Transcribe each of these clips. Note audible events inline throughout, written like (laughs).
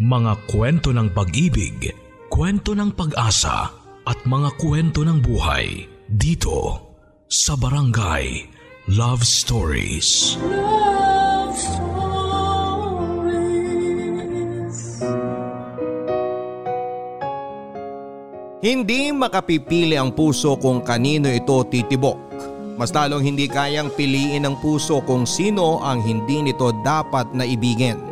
Mga kwento ng pag-ibig, kwento ng pag-asa at mga kwento ng buhay dito sa Barangay Love Stories. Love Stories. Hindi makapipili ang puso kung kanino ito titibok. Mas lalong hindi kayang piliin ng puso kung sino ang hindi nito dapat na ibigin.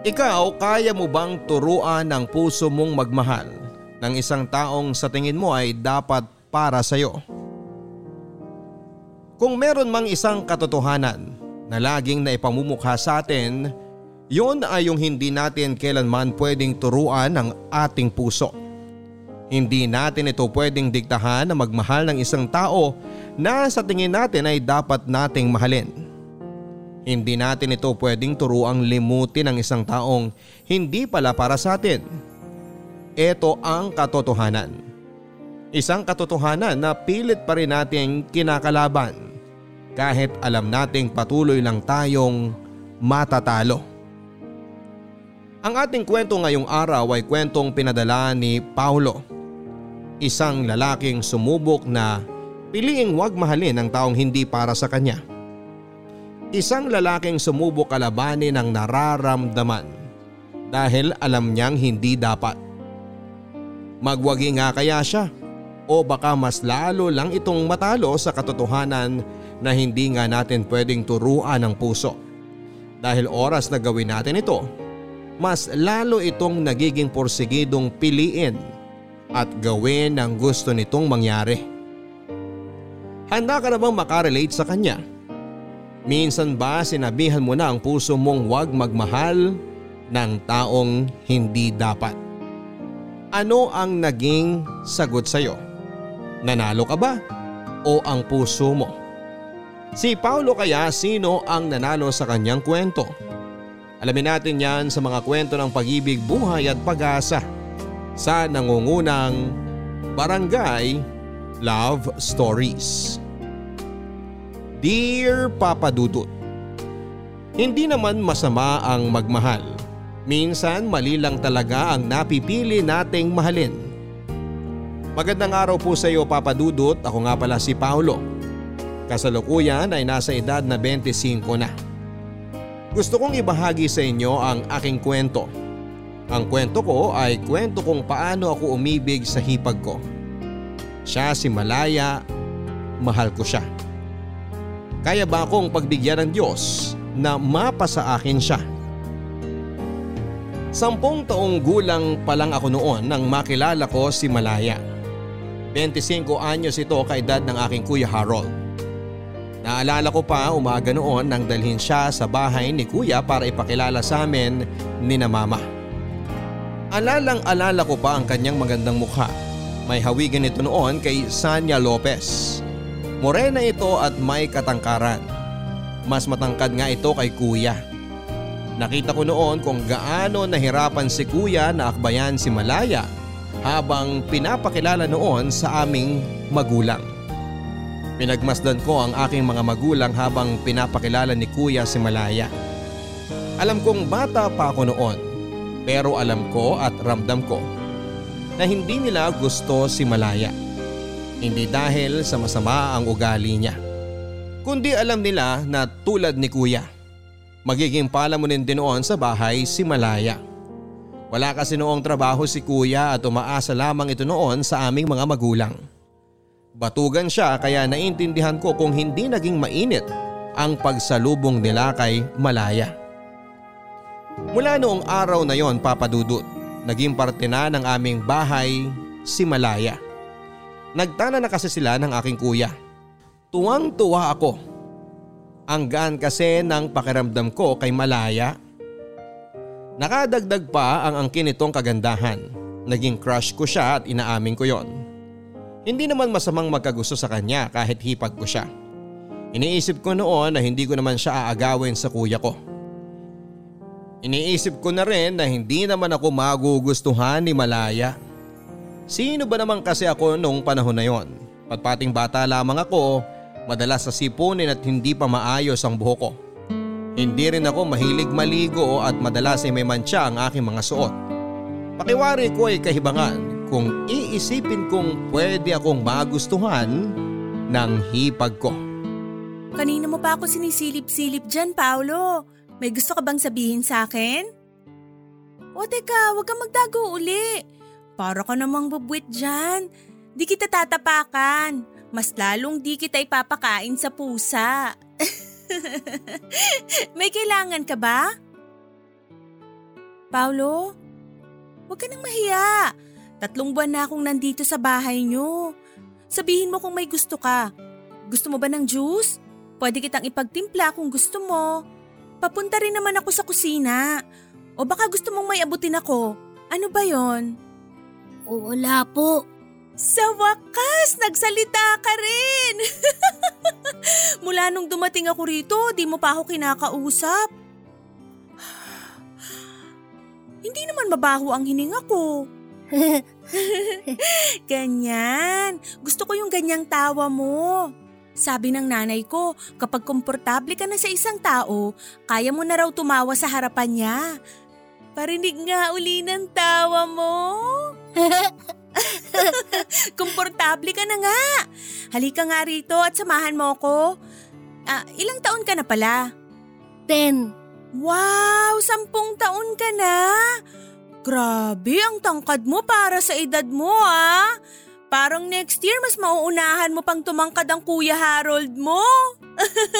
Ikaw, kaya mo bang turuan ang puso mong magmahal ng isang taong sa tingin mo ay dapat para sa iyo? Kung meron mang isang katotohanan na laging naipamumukha sa atin, yun ay yung hindi natin kailanman pwedeng turuan ng ating puso. Hindi natin ito pwedeng diktahan na magmahal ng isang tao na sa tingin natin ay dapat nating mahalin. Hindi natin ito pwedeng turuang limutin ng isang taong hindi pala para sa atin. Ito ang katotohanan. Isang katotohanan na pilit pa rin nating kinakalaban kahit alam nating patuloy lang tayong matatalo. Ang ating kwento ngayong araw ay kwentong pinadala ni Paulo. Isang lalaking sumubok na piliing wag mahalin ang taong hindi para sa kanya. Isang lalaking sumubok kalabanin ang nararamdaman dahil alam niyang hindi dapat. Magwagi nga kaya siya o baka mas lalo lang itong matalo sa katotohanan na hindi nga natin pwedeng turuan ng puso. Dahil oras na gawin natin ito, mas lalo itong nagiging porsigidong piliin at gawin ang gusto nitong mangyari. Handa ka na bang makarelate sa kanya? Minsan ba sinabihan mo na ang puso mong huwag magmahal ng taong hindi dapat? Ano ang naging sagot sa iyo? Nanalo ka ba? O ang puso mo? Si Paulo kaya sino ang nanalo sa kanyang kwento? Alamin natin yan sa mga kwento ng pag-ibig, buhay at pag-asa sa nangungunang Barangay Love Stories. Dear Papa Dudut, Hindi naman masama ang magmahal. Minsan mali lang talaga ang napipili nating mahalin. Magandang araw po sa iyo Papa Dudut, ako nga pala si Paulo. Kasalukuyan ay nasa edad na 25 na. Gusto kong ibahagi sa inyo ang aking kwento. Ang kwento ko ay kwento kung paano ako umibig sa hipag ko. Siya si Malaya, mahal ko siya. Kaya ba akong pagbigyan ng Diyos na mapa sa akin siya? Sampung taong gulang pa lang ako noon nang makilala ko si Malaya. 25 anyos ito kaedad ng aking kuya Harold. Naalala ko pa umaga noon nang dalhin siya sa bahay ni kuya para ipakilala sa amin ni na mama. Alalang alala ko pa ang kanyang magandang mukha. May hawigan ito noon kay Sanya Lopez. Morena ito at may katangkaran. Mas matangkad nga ito kay kuya. Nakita ko noon kung gaano nahirapan si kuya na akbayan si Malaya habang pinapakilala noon sa aming magulang. Pinagmasdan ko ang aking mga magulang habang pinapakilala ni kuya si Malaya. Alam kong bata pa ako noon pero alam ko at ramdam ko na hindi nila gusto si Malaya. Hindi dahil sa masama ang ugali niya. Kundi alam nila na tulad ni kuya, magiging palamunin din noon sa bahay si Malaya. Wala kasi noong trabaho si kuya at umaasa lamang ito noon sa aming mga magulang. Batugan siya kaya naintindihan ko kung hindi naging mainit ang pagsalubong nila kay Malaya. Mula noong araw na yon papadudot, naging parte na ng aming bahay si Malaya. Nagtana na kasi sila ng aking kuya. Tuwang tuwa ako. Ang gaan kasi ng pakiramdam ko kay Malaya. Nakadagdag pa ang angkin nitong kagandahan. Naging crush ko siya at inaamin ko yon. Hindi naman masamang magkagusto sa kanya kahit hipag ko siya. Iniisip ko noon na hindi ko naman siya aagawin sa kuya ko. Iniisip ko na rin na hindi naman ako magugustuhan ni Malaya. Sino ba naman kasi ako nung panahon na yon? Patpating bata lamang ako, madalas sa sipunin at hindi pa maayos ang buhok ko. Hindi rin ako mahilig maligo at madalas ay may mantsa ang aking mga suot. Pakiwari ko ay kahibangan kung iisipin kong pwede akong magustuhan ng hipag ko. Kanina mo pa ako sinisilip-silip dyan, Paolo. May gusto ka bang sabihin sa akin? O teka, huwag kang magdago uli. Para ka namang bubwit dyan. Di kita tatapakan. Mas lalong di kita ipapakain sa pusa. (laughs) May kailangan ka ba? Paulo, huwag ka nang mahiya. Tatlong buwan na akong nandito sa bahay niyo. Sabihin mo kung may gusto ka. Gusto mo ba ng juice? Pwede kitang ipagtimpla kung gusto mo. Papunta rin naman ako sa kusina. O baka gusto mong may abutin ako. Ano ba yon? Wala po. Sa wakas, nagsalita ka rin! (laughs) Mula nung dumating ako rito, di mo pa ako kinakausap. (sighs) Hindi naman mabaho ang hininga ko. (laughs) Ganyan. Gusto ko yung ganyang tawa mo. Sabi ng nanay ko, kapag komportable ka na sa isang tao, kaya mo na raw tumawa sa harapan niya. Parinig nga uli ng tawa mo. (laughs) Komportable ka na nga. Halika nga rito at samahan mo ako. Ah, ilang taon ka na pala? Ten. Wow, sampung taon ka na. Grabe, ang tangkad mo para sa edad mo ah. Parang next year mas mauunahan mo pang tumangkad ang Kuya Harold mo.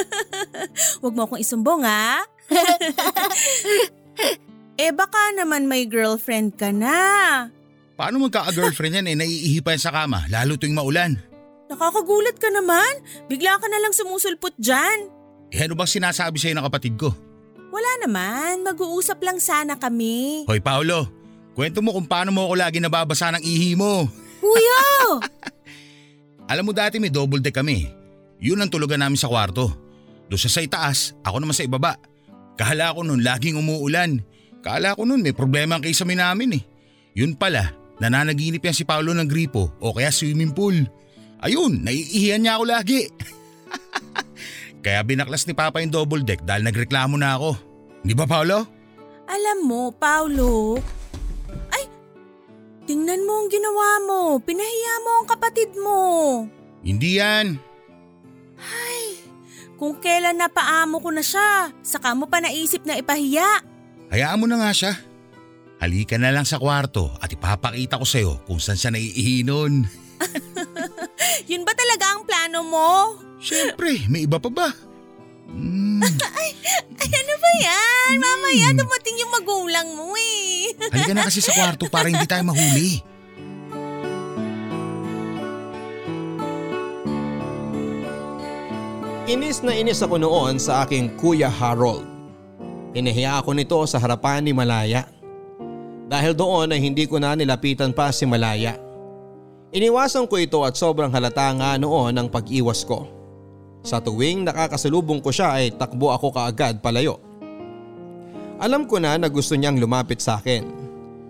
(laughs) Huwag mo akong isumbong ah. (laughs) eh baka naman may girlfriend ka na. Paano magka-girlfriend yan eh, naiihi pa yan sa kama, lalo tuwing maulan. Nakakagulat ka naman. Bigla ka na lang sumusulpot dyan. Eh ano bang sinasabi sa'yo ng kapatid ko? Wala naman, mag-uusap lang sana kami. Hoy Paolo, kwento mo kung paano mo ako lagi nababasa ng ihi mo. Kuya! (laughs) Alam mo dati may double deck kami. Yun ang tulugan namin sa kwarto. Doon sa sa itaas, ako naman sa ibaba. Kahala ko nun laging umuulan. Kala ko nun may problema ang kisame namin eh. Yun pala, nananaginip yan si Paolo ng gripo o kaya swimming pool. Ayun, naiihiyan niya ako lagi. (laughs) kaya binaklas ni Papa yung double deck dahil nagreklamo na ako. Di ba Paolo? Alam mo, Paulo, ay, tingnan mo ang ginawa mo. Pinahiya mo ang kapatid mo. Hindi yan. Kung kailan napaamo ko na siya, saka mo pa naisip na ipahiya. Hayaan mo na nga siya. Halika na lang sa kwarto at ipapakita ko sa'yo kung saan siya naiihi (laughs) nun. Yun ba talaga ang plano mo? Siyempre, may iba pa ba? (laughs) Mm, Ay, ano ba yan? Mamaya dumating yung magulang mo eh. halika na kasi sa kwarto para hindi tayo mahuli. Inis na inis ako noon sa aking Kuya Harold. Pinahiya ako nito sa harapan ni Malaya. Dahil doon ay hindi ko na nilapitan pa si Malaya. Iniwasan ko ito at sobrang halata nga noon ang pag-iwas ko. Sa tuwing nakakasalubong ko siya ay takbo ako kaagad palayo. Alam ko na na gusto niyang lumapit sa akin.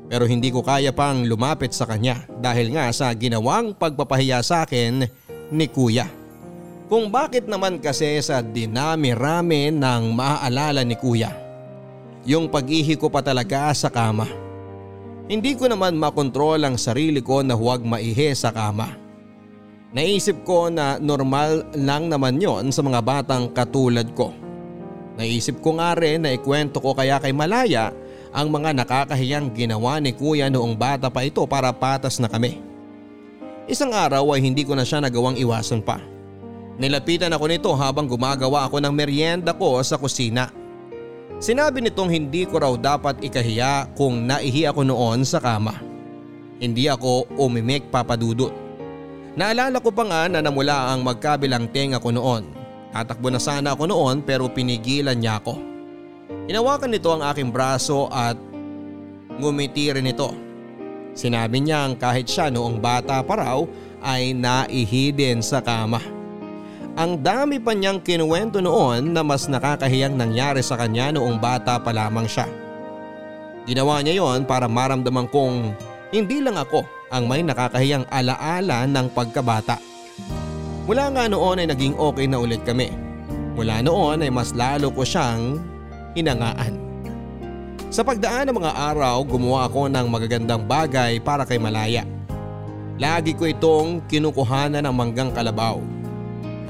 Pero hindi ko kaya pang lumapit sa kanya dahil nga sa ginawang pagpapahiya sa akin ni kuya. Kung bakit naman kasi sa dinami-rami ng maaalala ni kuya. Yung pag-ihi ko pa talaga sa kama. Hindi ko naman makontrol ang sarili ko na huwag maihi sa kama. Naisip ko na normal lang naman yon sa mga batang katulad ko. Naisip ko nga rin na ikwento ko kaya kay Malaya ang mga nakakahiyang ginawa ni kuya noong bata pa ito para patas na kami. Isang araw ay hindi ko na siya nagawang iwasan pa. Nilapitan ako nito habang gumagawa ako ng merienda ko sa kusina. Sinabi nitong hindi ko raw dapat ikahiya kung naihi ako noon sa kama. Hindi ako umimik papadudot. Naalala ko pa nga na namula ang magkabilang tenga ko noon. Tatakbo na sana ako noon pero pinigilan niya ako. Inawakan nito ang aking braso at ngumiti rin ito. Sinabi niya ang kahit siya noong bata pa raw ay naihi din sa kama. Ang dami pa niyang kinuwento noon na mas nakakahiyang nangyari sa kanya noong bata pa lamang siya. Ginawa niya yon para maramdaman kong hindi lang ako ang may nakakahiyang alaala ng pagkabata. Mula nga noon ay naging okay na ulit kami. Mula noon ay mas lalo ko siyang hinangaan. Sa pagdaan ng mga araw gumawa ako ng magagandang bagay para kay Malaya. Lagi ko itong kinukuhanan ng manggang kalabaw.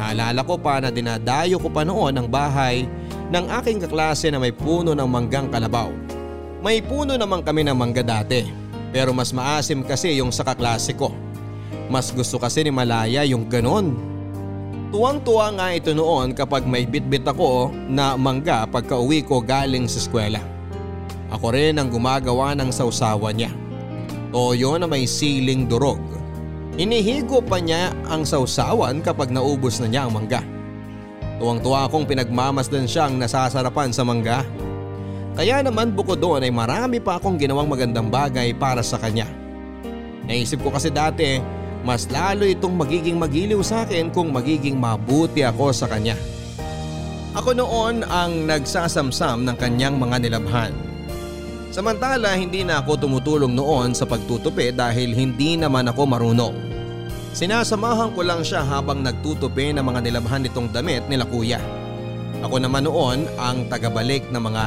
Naalala ko pa na dinadayo ko pa noon ang bahay ng aking kaklase na may puno ng manggang kalabaw. May puno naman kami ng mangga dati pero mas maasim kasi yung sa kaklase ko. Mas gusto kasi ni Malaya yung ganon. Tuwang-tuwa nga ito noon kapag may bitbit ako na mangga pagka uwi ko galing sa eskwela. Ako rin ang gumagawa ng sausawa niya. Toyo na may siling durog. Inihigo pa niya ang sausawan kapag naubos na niya ang mangga. Tuwang-tuwa akong pinagmamasdan siyang nasasarapan sa mangga. Kaya naman bukod doon ay marami pa akong ginawang magandang bagay para sa kanya. Naisip ko kasi dati mas lalo itong magiging magiliw sa akin kung magiging mabuti ako sa kanya. Ako noon ang nagsasamsam ng kanyang mga nilabhan. Samantala hindi na ako tumutulong noon sa pagtutupi dahil hindi naman ako marunong. Sinasamahan ko lang siya habang nagtutupi ng mga nilabhan nitong damit nila kuya. Ako naman noon ang tagabalik ng mga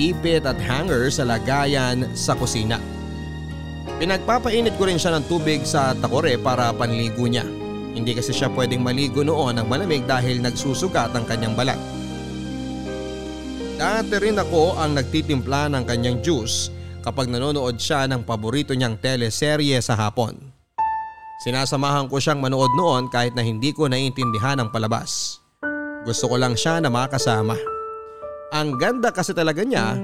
ipit at hanger sa lagayan sa kusina. Pinagpapainit ko rin siya ng tubig sa takore para panligo niya. Hindi kasi siya pwedeng maligo noon ng malamig dahil nagsusugat ang kanyang balat. Dati rin ako ang nagtitimpla ng kanyang juice kapag nanonood siya ng paborito niyang teleserye sa hapon. Sinasamahan ko siyang manood noon kahit na hindi ko naiintindihan ang palabas. Gusto ko lang siya na makasama. Ang ganda kasi talaga niya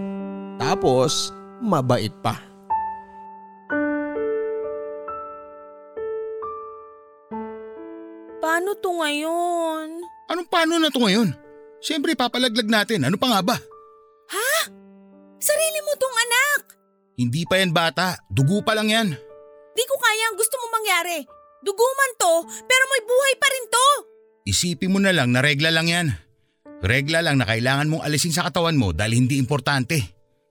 tapos mabait pa. Paano to ngayon? Anong paano na to ngayon? Siyempre papalaglag natin, ano pa nga ba? Ha? Sarili mo tong anak! Hindi pa yan bata, dugo pa lang yan. Di ko kaya ang gusto mo mangyari. Dugo man to, pero may buhay pa rin to. Isipin mo na lang na regla lang yan. Regla lang na kailangan mong alisin sa katawan mo dahil hindi importante.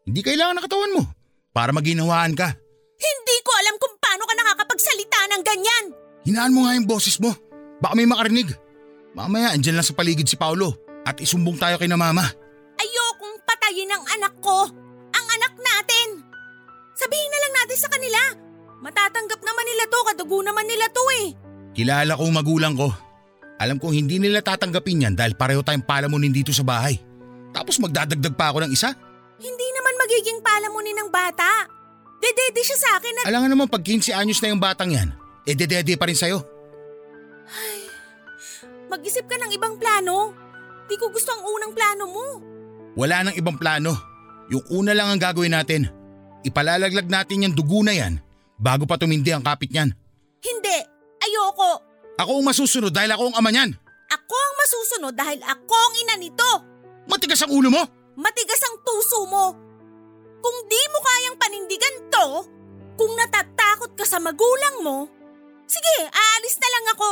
Hindi kailangan ng katawan mo para maginawaan ka. Hindi ko alam kung paano ka nakakapagsalita ng ganyan. Hinaan mo nga yung boses mo. Baka may makarinig. Mamaya andyan lang sa paligid si Paulo at isumbong tayo kay na mama. Ayokong patayin ang anak ko. Ang anak natin. Sabihin na lang natin sa kanila. Matatanggap naman nila to, kadugo naman nila to eh. Kilala ko ang magulang ko. Alam kong hindi nila tatanggapin yan dahil pareho tayong palamunin dito sa bahay. Tapos magdadagdag pa ako ng isa? Hindi naman magiging palamunin ng bata. Dedede siya sa akin at... Alam nga naman pag 15 anyos na yung batang yan, eh dedede pa rin sa'yo. Mag-isip ka ng ibang plano. Di ko gusto ang unang plano mo. Wala nang ibang plano. Yung una lang ang gagawin natin. Ipalalaglag natin yung dugo na yan bago pa tumindi ang kapit niyan. Hindi. Ayoko. Ako ang masusunod dahil ako ang ama niyan. Ako ang masusunod dahil ako ang ina nito. Matigas ang ulo mo. Matigas ang puso mo. Kung di mo kayang panindigan to, kung natatakot ka sa magulang mo, sige, aalis na lang ako.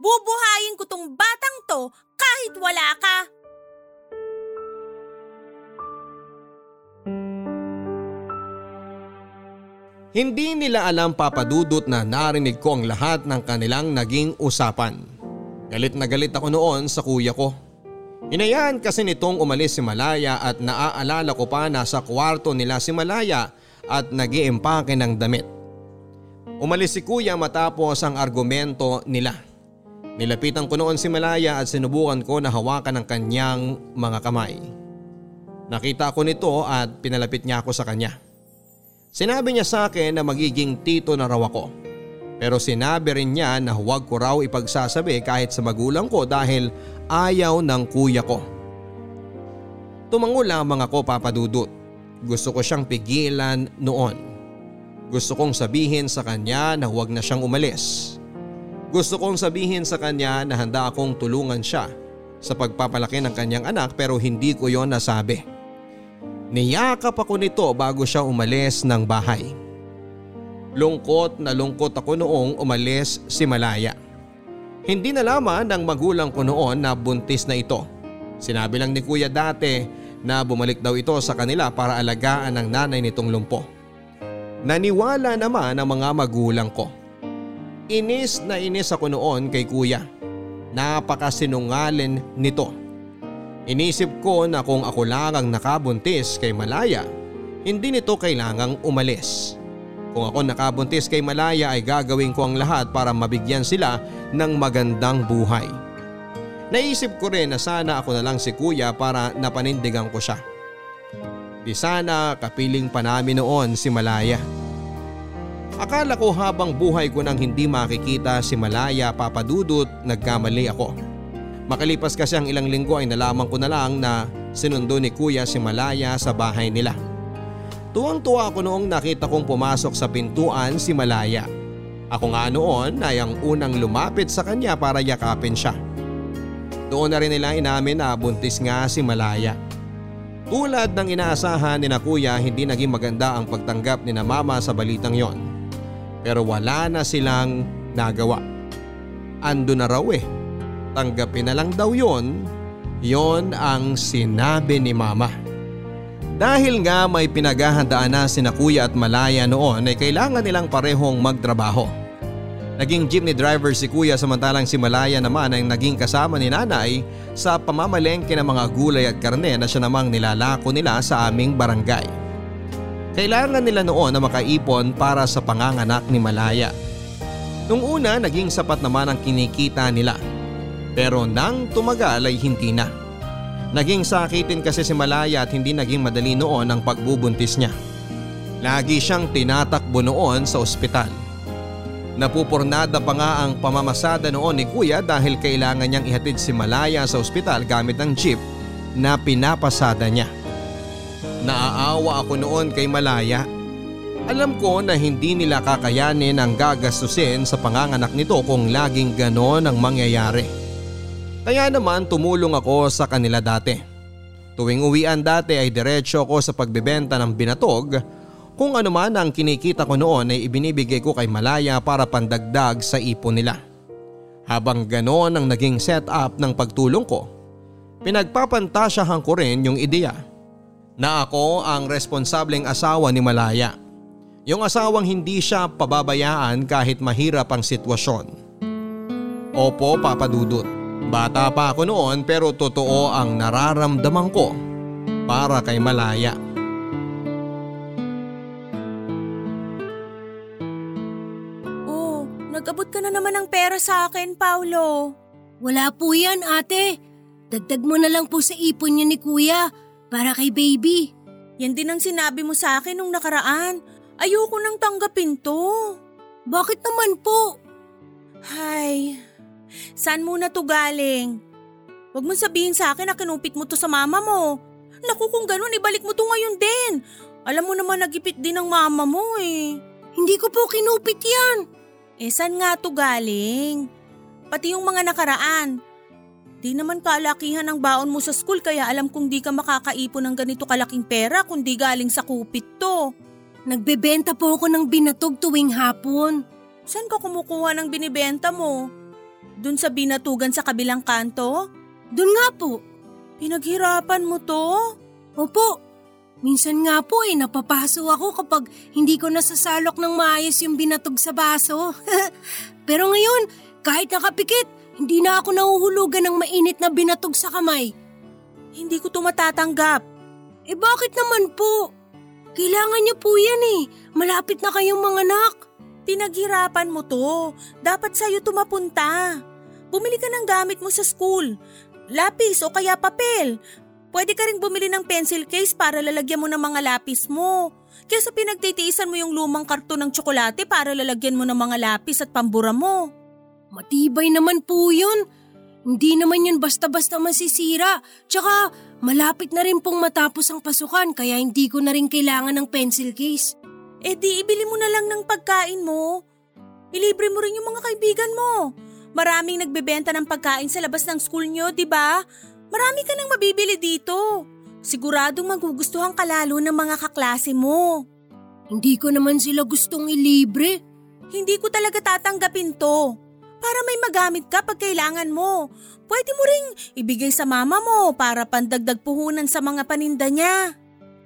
Bubuhayin ko tong batang to kahit wala ka. Hindi nila alam papadudot na narinig ko ang lahat ng kanilang naging usapan. Galit na galit ako noon sa kuya ko. Hinayaan kasi nitong umalis si Malaya at naaalala ko pa na sa kwarto nila si Malaya at nag ng damit. Umalis si kuya matapos ang argumento nila. Nilapitan ko noon si Malaya at sinubukan ko na hawakan ang kanyang mga kamay. Nakita ko nito at pinalapit niya ako sa kanya. Sinabi niya sa akin na magiging tito na raw ako. Pero sinabi rin niya na huwag ko raw ipagsasabi kahit sa magulang ko dahil ayaw ng kuya ko. Tumango lamang ako papadudot. Gusto ko siyang pigilan noon. Gusto kong sabihin sa kanya na huwag na siyang umalis. Gusto kong sabihin sa kanya na handa akong tulungan siya sa pagpapalaki ng kanyang anak pero hindi ko yon nasabi. Niyakap ako nito bago siya umalis ng bahay. Lungkot na lungkot ako noong umalis si Malaya. Hindi nalaman ng magulang ko noon na buntis na ito. Sinabi lang ni kuya dati na bumalik daw ito sa kanila para alagaan ang nanay nitong lumpo. Naniwala naman ang mga magulang ko. Inis na inis ako noon kay kuya. Napakasinungalin nito. Inisip ko na kung ako lang ang nakabuntis kay Malaya, hindi nito kailangang umalis. Kung ako nakabuntis kay Malaya ay gagawin ko ang lahat para mabigyan sila ng magandang buhay. Naisip ko rin na sana ako na lang si kuya para napanindigan ko siya. Di sana kapiling pa namin noon si Malaya. Akala ko habang buhay ko nang hindi makikita si Malaya papadudot nagkamali ako. Makalipas kasi ang ilang linggo ay nalaman ko na lang na sinundo ni kuya si Malaya sa bahay nila. Tuwang-tuwa ako noong nakita kong pumasok sa pintuan si Malaya. Ako nga noon ay ang unang lumapit sa kanya para yakapin siya. Doon na rin nila inamin na buntis nga si Malaya. Tulad ng inaasahan ni na kuya hindi naging maganda ang pagtanggap ni na mama sa balitang yon. Pero wala na silang nagawa. Ando na raw eh. Tanggapin na lang daw yon. Yon ang sinabi ni mama. Dahil nga may pinaghahandaan na sina kuya at malaya noon ay kailangan nilang parehong magtrabaho. Naging jeepney driver si kuya samantalang si Malaya naman ay naging kasama ni nanay sa pamamalengke ng mga gulay at karne na siya namang nilalako nila sa aming barangay. Kailangan nila noon na makaipon para sa panganganak ni Malaya. Nung una naging sapat naman ang kinikita nila. Pero nang tumagal ay hindi na. Naging sakitin kasi si Malaya at hindi naging madali noon ang pagbubuntis niya. Lagi siyang tinatakbo noon sa ospital. Napupurnada pa nga ang pamamasada noon ni kuya dahil kailangan niyang ihatid si Malaya sa ospital gamit ang jeep na pinapasada niya. Naaawa ako noon kay Malaya. Alam ko na hindi nila kakayanin ang gagastusin sa panganganak nito kung laging ganon ang mangyayari. Kaya naman tumulong ako sa kanila dati. Tuwing uwian dati ay diretsyo ako sa pagbebenta ng binatog kung ano man ang kinikita ko noon ay ibinibigay ko kay Malaya para pandagdag sa ipon nila. Habang ganoon ang naging setup ng pagtulong ko, pinagpapantasyahan ko rin yung ideya na ako ang responsableng asawa ni Malaya. Yung asawang hindi siya pababayaan kahit mahirap ang sitwasyon. Opo, Papa Dudut. Bata pa ako noon pero totoo ang nararamdaman ko para kay Malaya. Oh, nag-abot ka na naman ng pera sa akin, Paulo. Wala po yan ate. Dagdag mo na lang po sa ipon niya ni kuya para kay baby. Yan din ang sinabi mo sa akin nung nakaraan. Ayoko nang tanggapin to. Bakit naman po? Hay, saan muna to galing? Huwag mo sabihin sa akin na kinupit mo to sa mama mo. Naku kung ganun, ibalik mo to ngayon din. Alam mo naman nagipit din ng mama mo eh. Hindi ko po kinupit yan. Eh saan nga to galing? Pati yung mga nakaraan. Di naman kalakihan ang baon mo sa school kaya alam kong di ka makakaipon ng ganito kalaking pera kung di galing sa kupit to. Nagbebenta po ako ng binatog tuwing hapon. Saan ka kumukuha ng binibenta mo? Doon sa binatugan sa kabilang kanto? Doon nga po. Pinaghirapan mo to? Opo. Minsan nga po eh napapaso ako kapag hindi ko nasasalok ng maayos yung binatog sa baso. (laughs) Pero ngayon, kahit nakapikit, hindi na ako nahuhulugan ng mainit na binatog sa kamay. Hindi ko to matatanggap. Eh bakit naman po? Kailangan niyo po yan eh. Malapit na kayong mga anak. Pinaghirapan mo to. Dapat sa'yo tumapunta. Bumili ka ng gamit mo sa school. Lapis o kaya papel. Pwede ka rin bumili ng pencil case para lalagyan mo ng mga lapis mo. Kesa pinagtitiisan mo yung lumang karton ng tsokolate para lalagyan mo ng mga lapis at pambura mo. Matibay naman po yun. Hindi naman yun basta-basta masisira. Tsaka malapit na rin pong matapos ang pasukan kaya hindi ko na rin kailangan ng pencil case. Eh di ibili mo na lang ng pagkain mo. Ilibre mo rin yung mga kaibigan mo. Maraming nagbebenta ng pagkain sa labas ng school nyo, di ba? Marami ka nang mabibili dito. Siguradong magugustuhan ka lalo ng mga kaklase mo. Hindi ko naman sila gustong ilibre. Hindi ko talaga tatanggapin to. Para may magamit ka pag kailangan mo. Pwede mo ring ibigay sa mama mo para pandagdag puhunan sa mga paninda niya.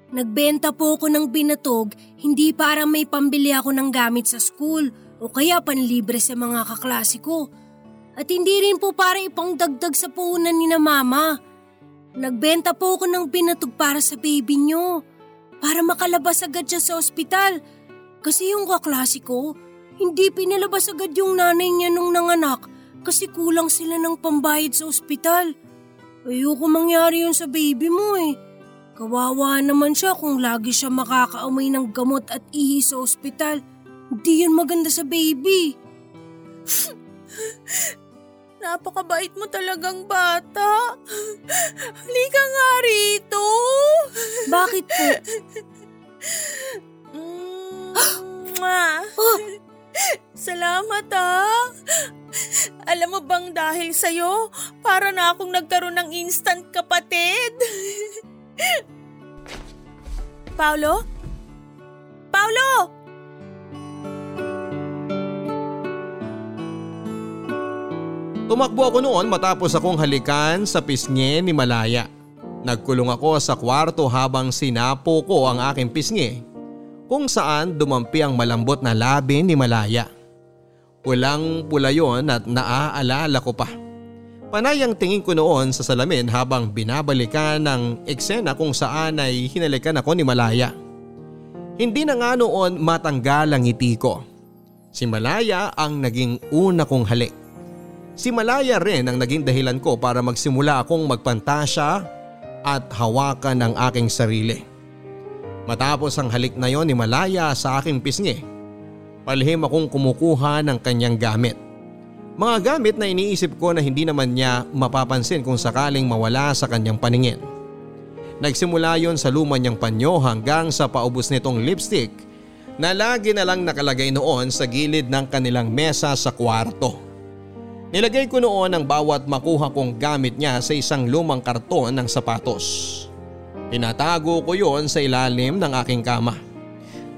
Nagbenta po ako ng binatog hindi para may pambili ako ng gamit sa school o kaya panlibre sa mga kaklase ko. At hindi rin po para ipangdagdag sa puhunan ni na mama. Nagbenta po ako ng binatog para sa baby nyo. Para makalabas agad siya sa ospital. Kasi yung kaklase ko, hindi pinalabas agad yung nanay niya nung nanganak kasi kulang sila ng pambayad sa ospital. Ayoko mangyari yun sa baby mo eh. Kawawa naman siya kung lagi siya makakaamoy ng gamot at ihi sa ospital. Hindi yun maganda sa baby. (laughs) Napakabait mo talagang bata. Halika nga rito. Bakit po? (laughs) Mwah. Oh, Salamat ah. Alam mo bang dahil sa'yo, para na akong nagkaroon ng instant kapatid. (laughs) Paulo? Paulo! Tumakbo ako noon matapos akong halikan sa pisngi ni Malaya. Nagkulong ako sa kwarto habang sinapo ko ang aking pisngi kung saan dumampi ang malambot na labi ni Malaya. Pulang pula yon at naaalala ko pa. Panay ang tingin ko noon sa salamin habang binabalikan ng eksena kung saan ay hinalikan ako ni Malaya. Hindi na nga noon matanggal ang ngiti ko. Si Malaya ang naging una kong halik. Si Malaya rin ang naging dahilan ko para magsimula akong magpantasya at hawakan ang aking sarili. Matapos ang halik na yon ni Malaya sa aking pisngi, palihim akong kumukuha ng kanyang gamit. Mga gamit na iniisip ko na hindi naman niya mapapansin kung sakaling mawala sa kanyang paningin. Nagsimula yon sa luma niyang panyo hanggang sa paubos nitong lipstick na lagi na lang nakalagay noon sa gilid ng kanilang mesa sa kwarto. Nilagay ko noon ang bawat makuha kong gamit niya sa isang lumang karton ng sapatos. Tinatago ko yon sa ilalim ng aking kama.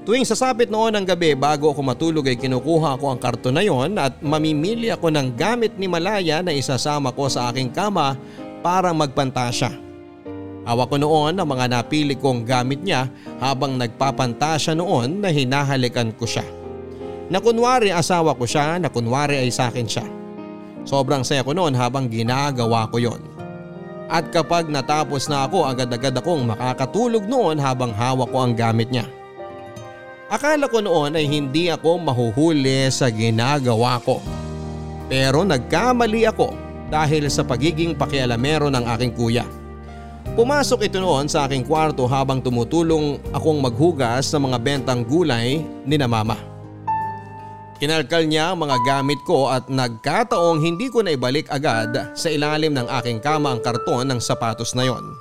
Tuwing sasapit noon ng gabi bago ako matulog ay kinukuha ko ang karton na yon at mamimili ako ng gamit ni Malaya na isasama ko sa aking kama para magpantasya. Hawak ko noon ang mga napili kong gamit niya habang nagpapantasya noon na hinahalikan ko siya. Na kunwari asawa ko siya, na kunwari ay sa akin siya. Sobrang saya ko noon habang ginagawa ko yon. At kapag natapos na ako agad-agad akong makakatulog noon habang hawak ko ang gamit niya. Akala ko noon ay hindi ako mahuhuli sa ginagawa ko. Pero nagkamali ako dahil sa pagiging pakialamero ng aking kuya. Pumasok ito noon sa aking kwarto habang tumutulong akong maghugas ng mga bentang gulay ni na mama. Kinalkal niya ang mga gamit ko at nagkataong hindi ko na ibalik agad sa ilalim ng aking kama ang karton ng sapatos na yon.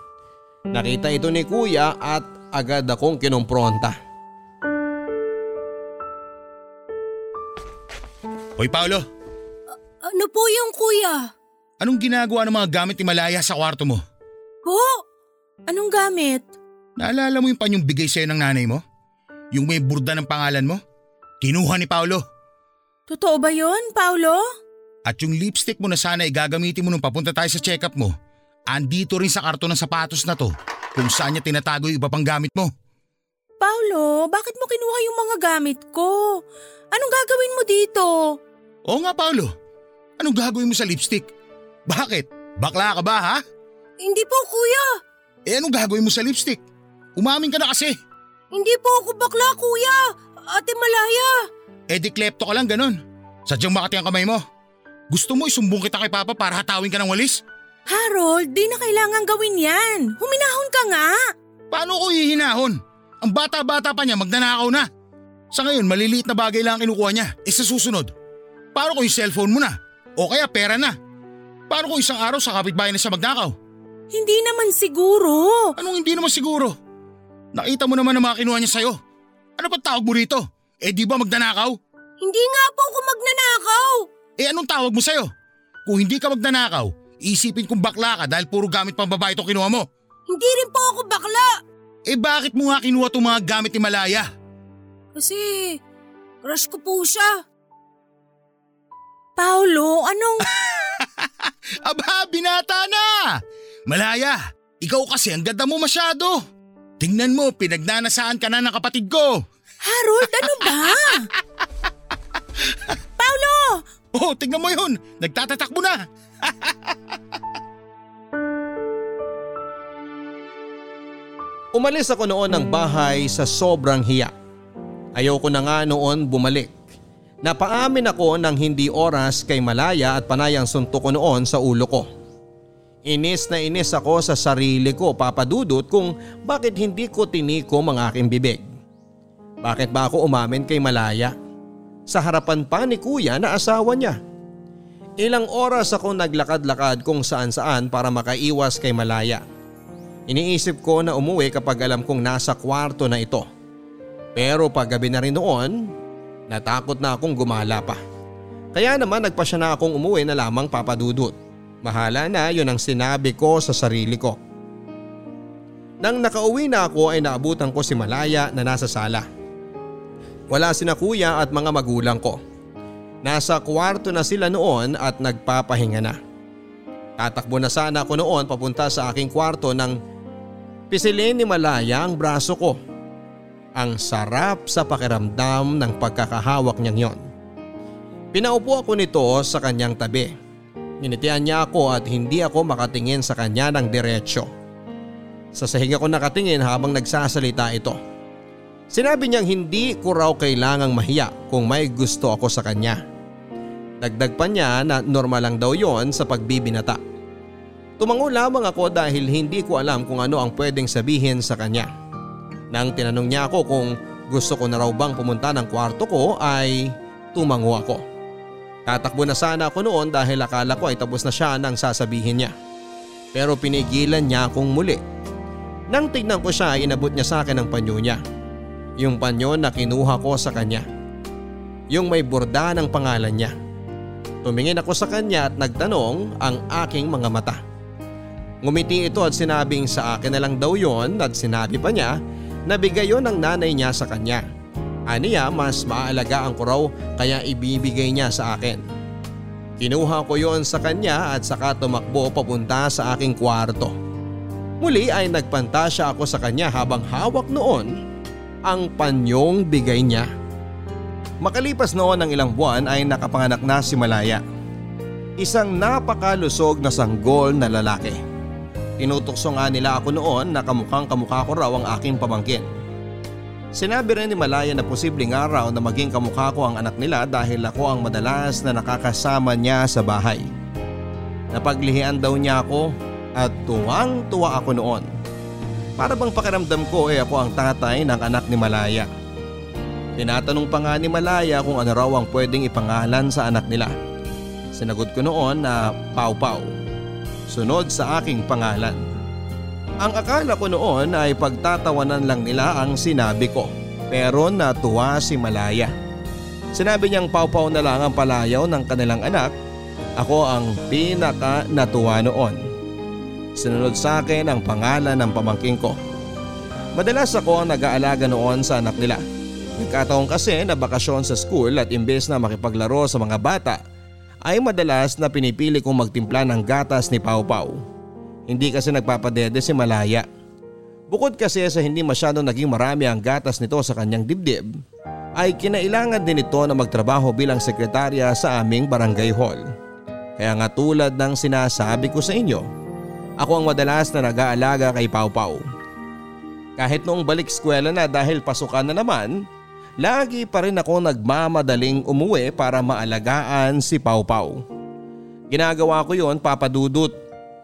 Nakita ito ni kuya at agad akong kinumpronta. Hoy Paolo, ano po yung kuya? anong ginagawa ng mga gamit ni Malaya sa kwarto mo? Po? Anong gamit? Naalala mo yung panyong bigay sa'yo ng nanay mo? Yung may burda ng pangalan mo? Kinuha ni Paolo. Totoo ba yun, Paulo? At yung lipstick mo na sana igagamitin mo nung papunta tayo sa check-up mo, andito rin sa karton ng sapatos na to kung saan niya tinatago yung iba pang gamit mo. Paulo, bakit mo kinuha yung mga gamit ko? Anong gagawin mo dito? Oo nga Paolo, anong gagawin mo sa lipstick? Bakit? Bakla ka ba ha? Hindi po kuya. Eh anong gagawin mo sa lipstick? Umamin ka na kasi. Hindi po ako bakla kuya. Ate Malaya. Eh di klepto ka lang ganun. Sadyang makati ang kamay mo. Gusto mo isumbong kita kay Papa para hatawin ka ng walis? Harold, di na kailangan gawin yan. Huminahon ka nga. Paano ko hihinahon? Ang bata-bata pa niya magnanakaw na. Sa ngayon maliliit na bagay lang ang kinukuha niya. E sa susunod, paano kung yung cellphone mo na? O kaya pera na? Paano kung isang araw sa kapitbahay na siya magnakaw? Hindi naman siguro. Anong hindi naman siguro? Nakita mo naman ang mga kinuha niya sa'yo. Ano pa tawag mo rito? Eh di ba magnanakaw? Hindi nga po ako magnanakaw. Eh anong tawag mo sa'yo? Kung hindi ka magnanakaw, isipin kong bakla ka dahil puro gamit pang babae itong kinuha mo. Hindi rin po ako bakla. Eh bakit mo nga kinuha itong mga gamit ni Malaya? Kasi crush ko po siya. Paulo, anong... (laughs) Aba, binata na! Malaya, ikaw kasi ang ganda mo masyado. Tingnan mo, pinagnanasaan ka na ng kapatid ko. Harold, ano ba? (laughs) Paulo! Oh, tingnan mo yun. Nagtatatakbo na. Umalis ako noon ng bahay sa sobrang hiya. Ayoko na nga noon bumalik. Napaamin ako ng hindi oras kay Malaya at panayang suntok ko noon sa ulo ko. Inis na inis ako sa sarili ko papadudot kung bakit hindi ko tinikom ang aking bibig. Bakit ba ako umamin kay Malaya? Sa harapan pa ni kuya na asawa niya. Ilang oras ako naglakad-lakad kung saan saan para makaiwas kay Malaya. Iniisip ko na umuwi kapag alam kong nasa kwarto na ito. Pero pag gabi na rin noon, natakot na akong gumala pa. Kaya naman nagpasya na akong umuwi na lamang papadudot. Mahala na yun ang sinabi ko sa sarili ko. Nang nakauwi na ako ay naabutan ko si Malaya na nasa sala. Wala sina kuya at mga magulang ko. Nasa kwarto na sila noon at nagpapahinga na. Tatakbo na sana ako noon papunta sa aking kwarto nang pisilin ni Malaya ang braso ko. Ang sarap sa pakiramdam ng pagkakahawak niyang yon. Pinaupo ako nito sa kanyang tabi. Ninitian niya ako at hindi ako makatingin sa kanya ng diretsyo. Sa sahig ako nakatingin habang nagsasalita ito. Sinabi niyang hindi ko raw kailangang mahiya kung may gusto ako sa kanya. Dagdag pa niya na normal lang daw yon sa pagbibinata. Tumango lamang ako dahil hindi ko alam kung ano ang pwedeng sabihin sa kanya. Nang tinanong niya ako kung gusto ko na raw bang pumunta ng kwarto ko ay tumango ako. Tatakbo na sana ako noon dahil akala ko ay tapos na siya nang sasabihin niya. Pero pinigilan niya akong muli. Nang tignan ko siya ay inabot niya sa akin ang panyo niya. Yung panyo na kinuha ko sa kanya. Yung may borda ng pangalan niya. Tumingin ako sa kanya at nagtanong ang aking mga mata. Ngumiti ito at sinabing sa akin na lang daw yon at sinabi pa niya na bigay yon ng nanay niya sa kanya. Aniya mas maaalagaan ko raw kaya ibibigay niya sa akin. Kinuha ko yon sa kanya at saka tumakbo papunta sa aking kwarto. Muli ay nagpantasya ako sa kanya habang hawak noon ang panyong bigay niya. Makalipas noon ng ilang buwan ay nakapanganak na si Malaya. Isang napakalusog na sanggol na lalaki. Tinutokso nga nila ako noon na kamukhang kamukha ko raw ang aking pamangkin. Sinabi rin ni Malaya na posibleng araw na maging kamukha ko ang anak nila dahil ako ang madalas na nakakasama niya sa bahay. Napaglihian daw niya ako at tuwang tuwa ako noon. Para bang pakiramdam ko eh ako ang tatay ng anak ni Malaya. Tinatanong pa nga ni Malaya kung ano raw ang pwedeng ipangalan sa anak nila. Sinagot ko noon na Pau Pau. Sunod sa aking pangalan. Ang akala ko noon ay pagtatawanan lang nila ang sinabi ko pero natuwa si Malaya. Sinabi niyang paupaw na lang ang palayaw ng kanilang anak. Ako ang pinaka natuwa noon. Sinunod sa akin ang pangalan ng pamangking ko. Madalas ako ang nag-aalaga noon sa anak nila. Nagkataon kasi na bakasyon sa school at imbes na makipaglaro sa mga bata ay madalas na pinipili kong magtimpla ng gatas ni Pau Pau. Hindi kasi nagpapadede si Malaya. Bukod kasi sa hindi masyado naging marami ang gatas nito sa kanyang dibdib, ay kinailangan din ito na magtrabaho bilang sekretarya sa aming barangay hall. Kaya nga tulad ng sinasabi ko sa inyo, ako ang madalas na nag-aalaga kay Pau Pau. Kahit noong balik eskwela na dahil pasukan na naman, lagi pa rin ako nagmamadaling umuwi para maalagaan si Pau Pau. Ginagawa ko yon papadudot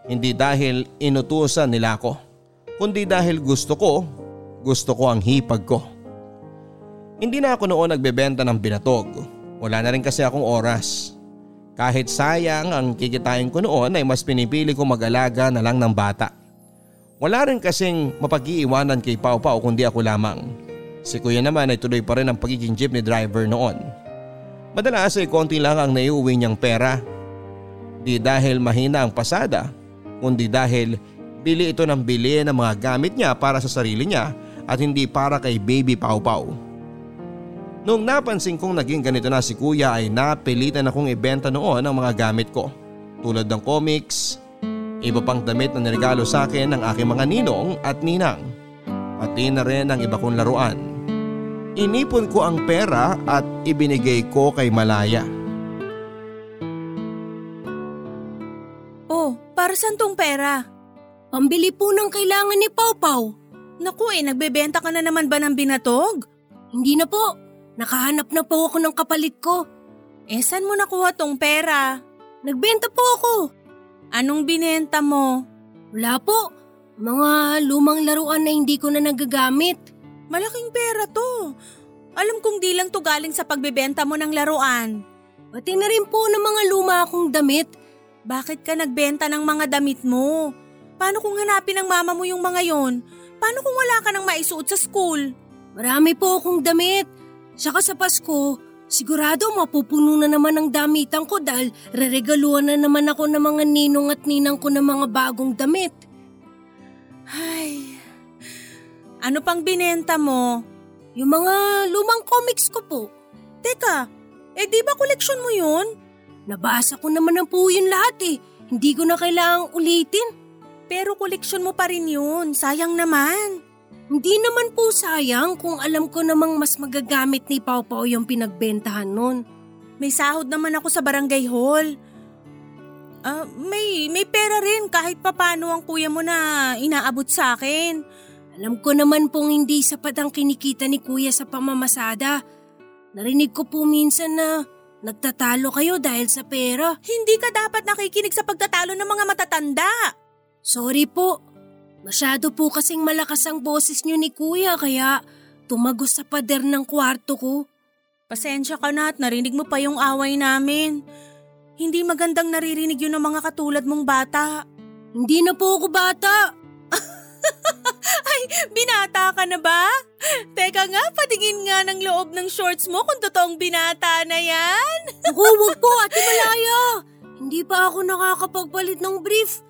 hindi dahil inutusan nila ako, kundi dahil gusto ko, gusto ko ang hipag ko. Hindi na ako noon nagbebenta ng binatog. Wala na rin kasi akong oras. Kahit sayang ang kikitain ko noon ay mas pinipili ko mag-alaga na lang ng bata. Wala rin kasing mapag-iiwanan kay Pau Pau kundi ako lamang. Si kuya naman ay tuloy pa rin ang pagiging jeepney driver noon. Madalas ay konti lang ang naiuwi niyang pera. Di dahil mahina ang pasada kundi dahil bili ito ng bili ng mga gamit niya para sa sarili niya at hindi para kay baby Pau Pau. Noong napansin kong naging ganito na si kuya ay napilitan akong ibenta noon ang mga gamit ko tulad ng comics, iba pang damit na niregalo sa akin ng aking mga ninong at ninang, pati na rin ang iba kong laruan. Inipon ko ang pera at ibinigay ko kay Malaya. Oh, para saan tong pera? Pambili po ng kailangan ni Pau. Naku eh, nagbebenta ka na naman ba ng binatog? Hindi na po. Nakahanap na po ako ng kapalit ko. Eh, saan mo nakuha tong pera? Nagbenta po ako. Anong binenta mo? Wala po. Mga lumang laruan na hindi ko na nagagamit. Malaking pera to. Alam kong di lang to galing sa pagbebenta mo ng laruan. Pati na rin po ng mga luma akong damit. Bakit ka nagbenta ng mga damit mo? Paano kung hanapin ng mama mo yung mga yon? Paano kung wala ka nang maisuot sa school? Marami po akong damit. Saka sa Pasko, sigurado mapupuno na naman ang damitan ko dahil reregaluhan na naman ako ng mga ninong at ninang ko ng mga bagong damit. Ay, ano pang binenta mo? Yung mga lumang comics ko po. Teka, eh di ba koleksyon mo yun? Nabasa ko naman na po yun lahat eh. Hindi ko na kailangang ulitin. Pero koleksyon mo pa rin yun. Sayang naman. Hindi naman po sayang kung alam ko namang mas magagamit ni Pau Pau yung pinagbentahan nun. May sahod naman ako sa barangay hall. Ah, may, may pera rin kahit papano ang kuya mo na inaabot sa akin. Alam ko naman pong hindi sapat ang kinikita ni kuya sa pamamasada. Narinig ko po minsan na nagtatalo kayo dahil sa pera. Hindi ka dapat nakikinig sa pagtatalo ng mga matatanda. Sorry po. Masyado po kasing malakas ang boses niyo ni kuya kaya tumagos sa pader ng kwarto ko. Pasensya ka na at narinig mo pa yung away namin. Hindi magandang naririnig yun ng mga katulad mong bata. Hindi na po ako bata. (laughs) Ay, binata ka na ba? Teka nga, patingin nga ng loob ng shorts mo kung totoong binata na yan. (laughs) Ako, wag po, Ate Malaya. Hindi pa ako nakakapagpalit ng brief.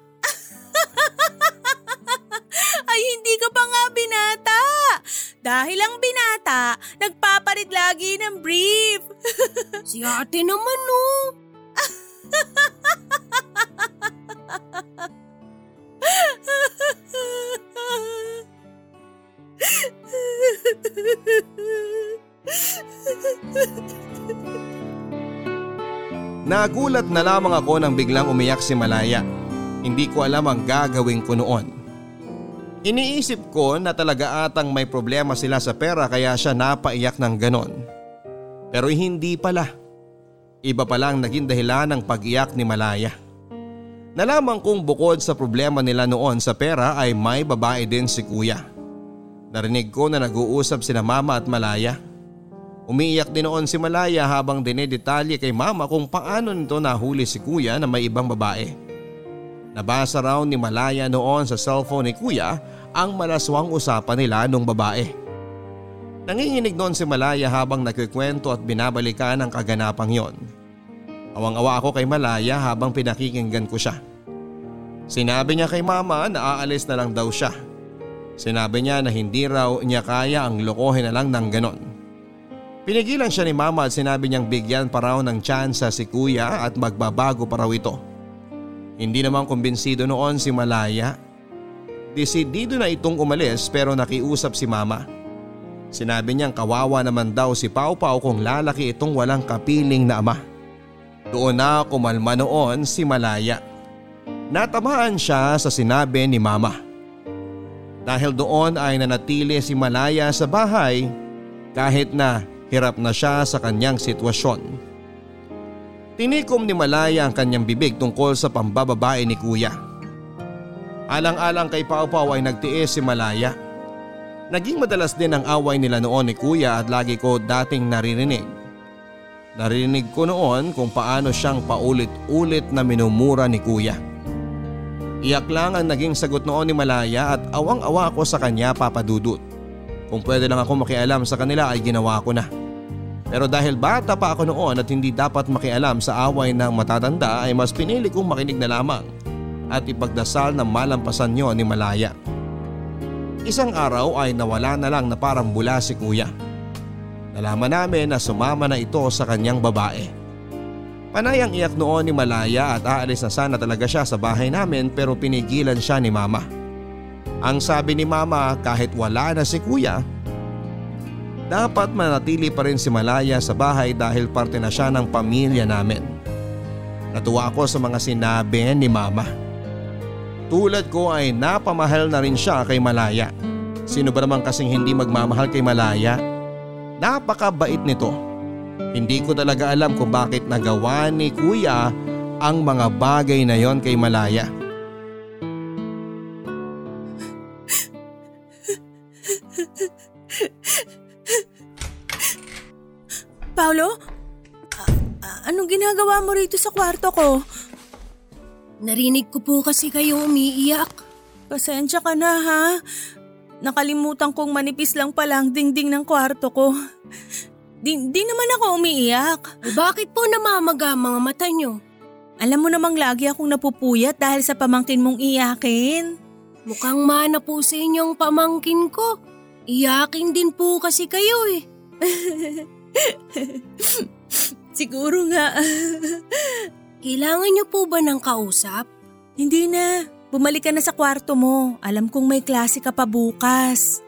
(laughs) Ay, hindi ka pa nga binata. Dahil ang binata, nagpapalit lagi ng brief. si ate naman, no. Nagulat na lamang ako nang biglang umiyak si Malaya. Hindi ko alam ang gagawin ko noon. Iniisip ko na talaga atang may problema sila sa pera kaya siya napaiyak ng ganon. Pero hindi pala. Iba pala ang naging dahilan ng pag-iyak ni Malaya. Nalaman kong bukod sa problema nila noon sa pera ay may babae din si kuya. Narinig ko na nag-uusap sina mama at Malaya. Umiiyak din noon si Malaya habang dinedetalye kay mama kung paano nito nahuli si kuya na may ibang babae. Nabasa raw ni Malaya noon sa cellphone ni kuya ang malaswang usapan nila nung babae. Nanginginig noon si Malaya habang nagkikwento at binabalikan ang kaganapang yon. Awang-awa ako kay Malaya habang pinakikinggan ko siya. Sinabi niya kay mama na aalis na lang daw siya. Sinabi niya na hindi raw niya kaya ang lokohin na lang ng ganon. Pinigilan siya ni mama at sinabi niyang bigyan pa raw ng tsansa si kuya at magbabago pa raw ito. Hindi naman kumbinsido noon si Malaya. Desidido na itong umalis pero nakiusap si mama. Sinabi niyang kawawa naman daw si Pau Pau kung lalaki itong walang kapiling na ama. Doon na kumalma noon si Malaya. Natamaan siya sa sinabi ni mama. Dahil doon ay nanatili si Malaya sa bahay kahit na Hirap na siya sa kanyang sitwasyon. Tinikom ni Malaya ang kanyang bibig tungkol sa pambababae ni kuya. Alang-alang kay Pau Pau ay nagtiis si Malaya. Naging madalas din ang away nila noon ni kuya at lagi ko dating naririnig. Narinig ko noon kung paano siyang paulit-ulit na minumura ni kuya. Iyak lang ang naging sagot noon ni Malaya at awang-awa ako sa kanya papadudot. Kung pwede lang ako makialam sa kanila ay ginawa ko na. Pero dahil bata pa ako noon at hindi dapat makialam sa away ng matatanda ay mas pinili kong makinig na lamang at ipagdasal na malampasan nyo ni Malaya. Isang araw ay nawala na lang na parang bula si kuya. Nalaman namin na sumama na ito sa kanyang babae. Panayang iyak noon ni Malaya at aalis na sana talaga siya sa bahay namin pero pinigilan siya ni mama. Ang sabi ni mama kahit wala na si kuya, dapat manatili pa rin si Malaya sa bahay dahil parte na siya ng pamilya namin. Natuwa ako sa mga sinabi ni mama. Tulad ko ay napamahal na rin siya kay Malaya. Sino ba naman kasing hindi magmamahal kay Malaya? Napakabait nito. Hindi ko talaga alam kung bakit nagawa ni kuya ang mga bagay na yon kay Malaya. Paolo? A- a- anong ginagawa mo rito sa kwarto ko? Narinig ko po kasi kayo umiiyak. Pasensya ka na ha. Nakalimutan kong manipis lang pala ang dingding ng kwarto ko. Di, di naman ako umiiyak. Eh, bakit po namamaga ang mga mata nyo? Alam mo namang lagi akong napupuyat dahil sa pamangkin mong iyakin. Mukhang mana po sa inyong pamangkin ko. Iyakin din po kasi kayo eh. (laughs) Siguro nga. Kailangan nyo po ba ng kausap? Hindi na. Bumalik ka na sa kwarto mo. Alam kong may klase ka pa bukas.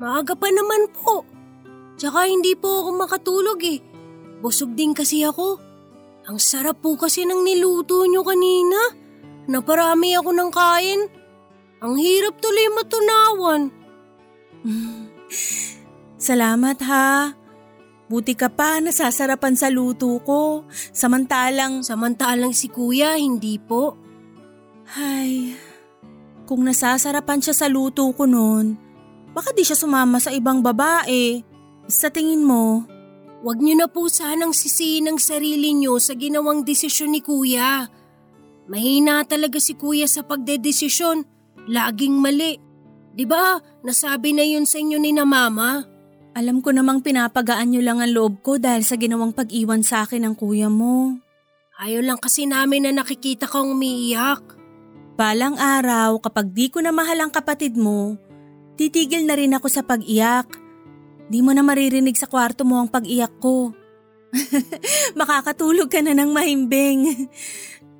Maaga pa naman po. Tsaka hindi po ako makatulog eh. Busog din kasi ako. Ang sarap po kasi ng niluto nyo kanina. Naparami ako ng kain. Ang hirap tuloy matunawan. (laughs) Salamat ha. Buti ka pa nasasarapan sa luto ko. Samantalang, Samantalang si kuya, hindi po. ay, kung nasasarapan siya sa luto ko noon, baka di siya sumama sa ibang babae. Sa tingin mo, Huwag niyo na po sanang sisihin ang sarili niyo sa ginawang desisyon ni kuya. Mahina talaga si kuya sa pagdedesisyon. Laging mali. Di ba? Nasabi na yun sa inyo ni na mama. Alam ko namang pinapagaan niyo lang ang loob ko dahil sa ginawang pag-iwan sa akin ng kuya mo. Ayaw lang kasi namin na nakikita kang umiiyak. Balang araw, kapag di ko na mahal ang kapatid mo, titigil na rin ako sa pag-iyak. Di mo na maririnig sa kwarto mo ang pag-iyak ko. (laughs) Makakatulog ka na ng mahimbing.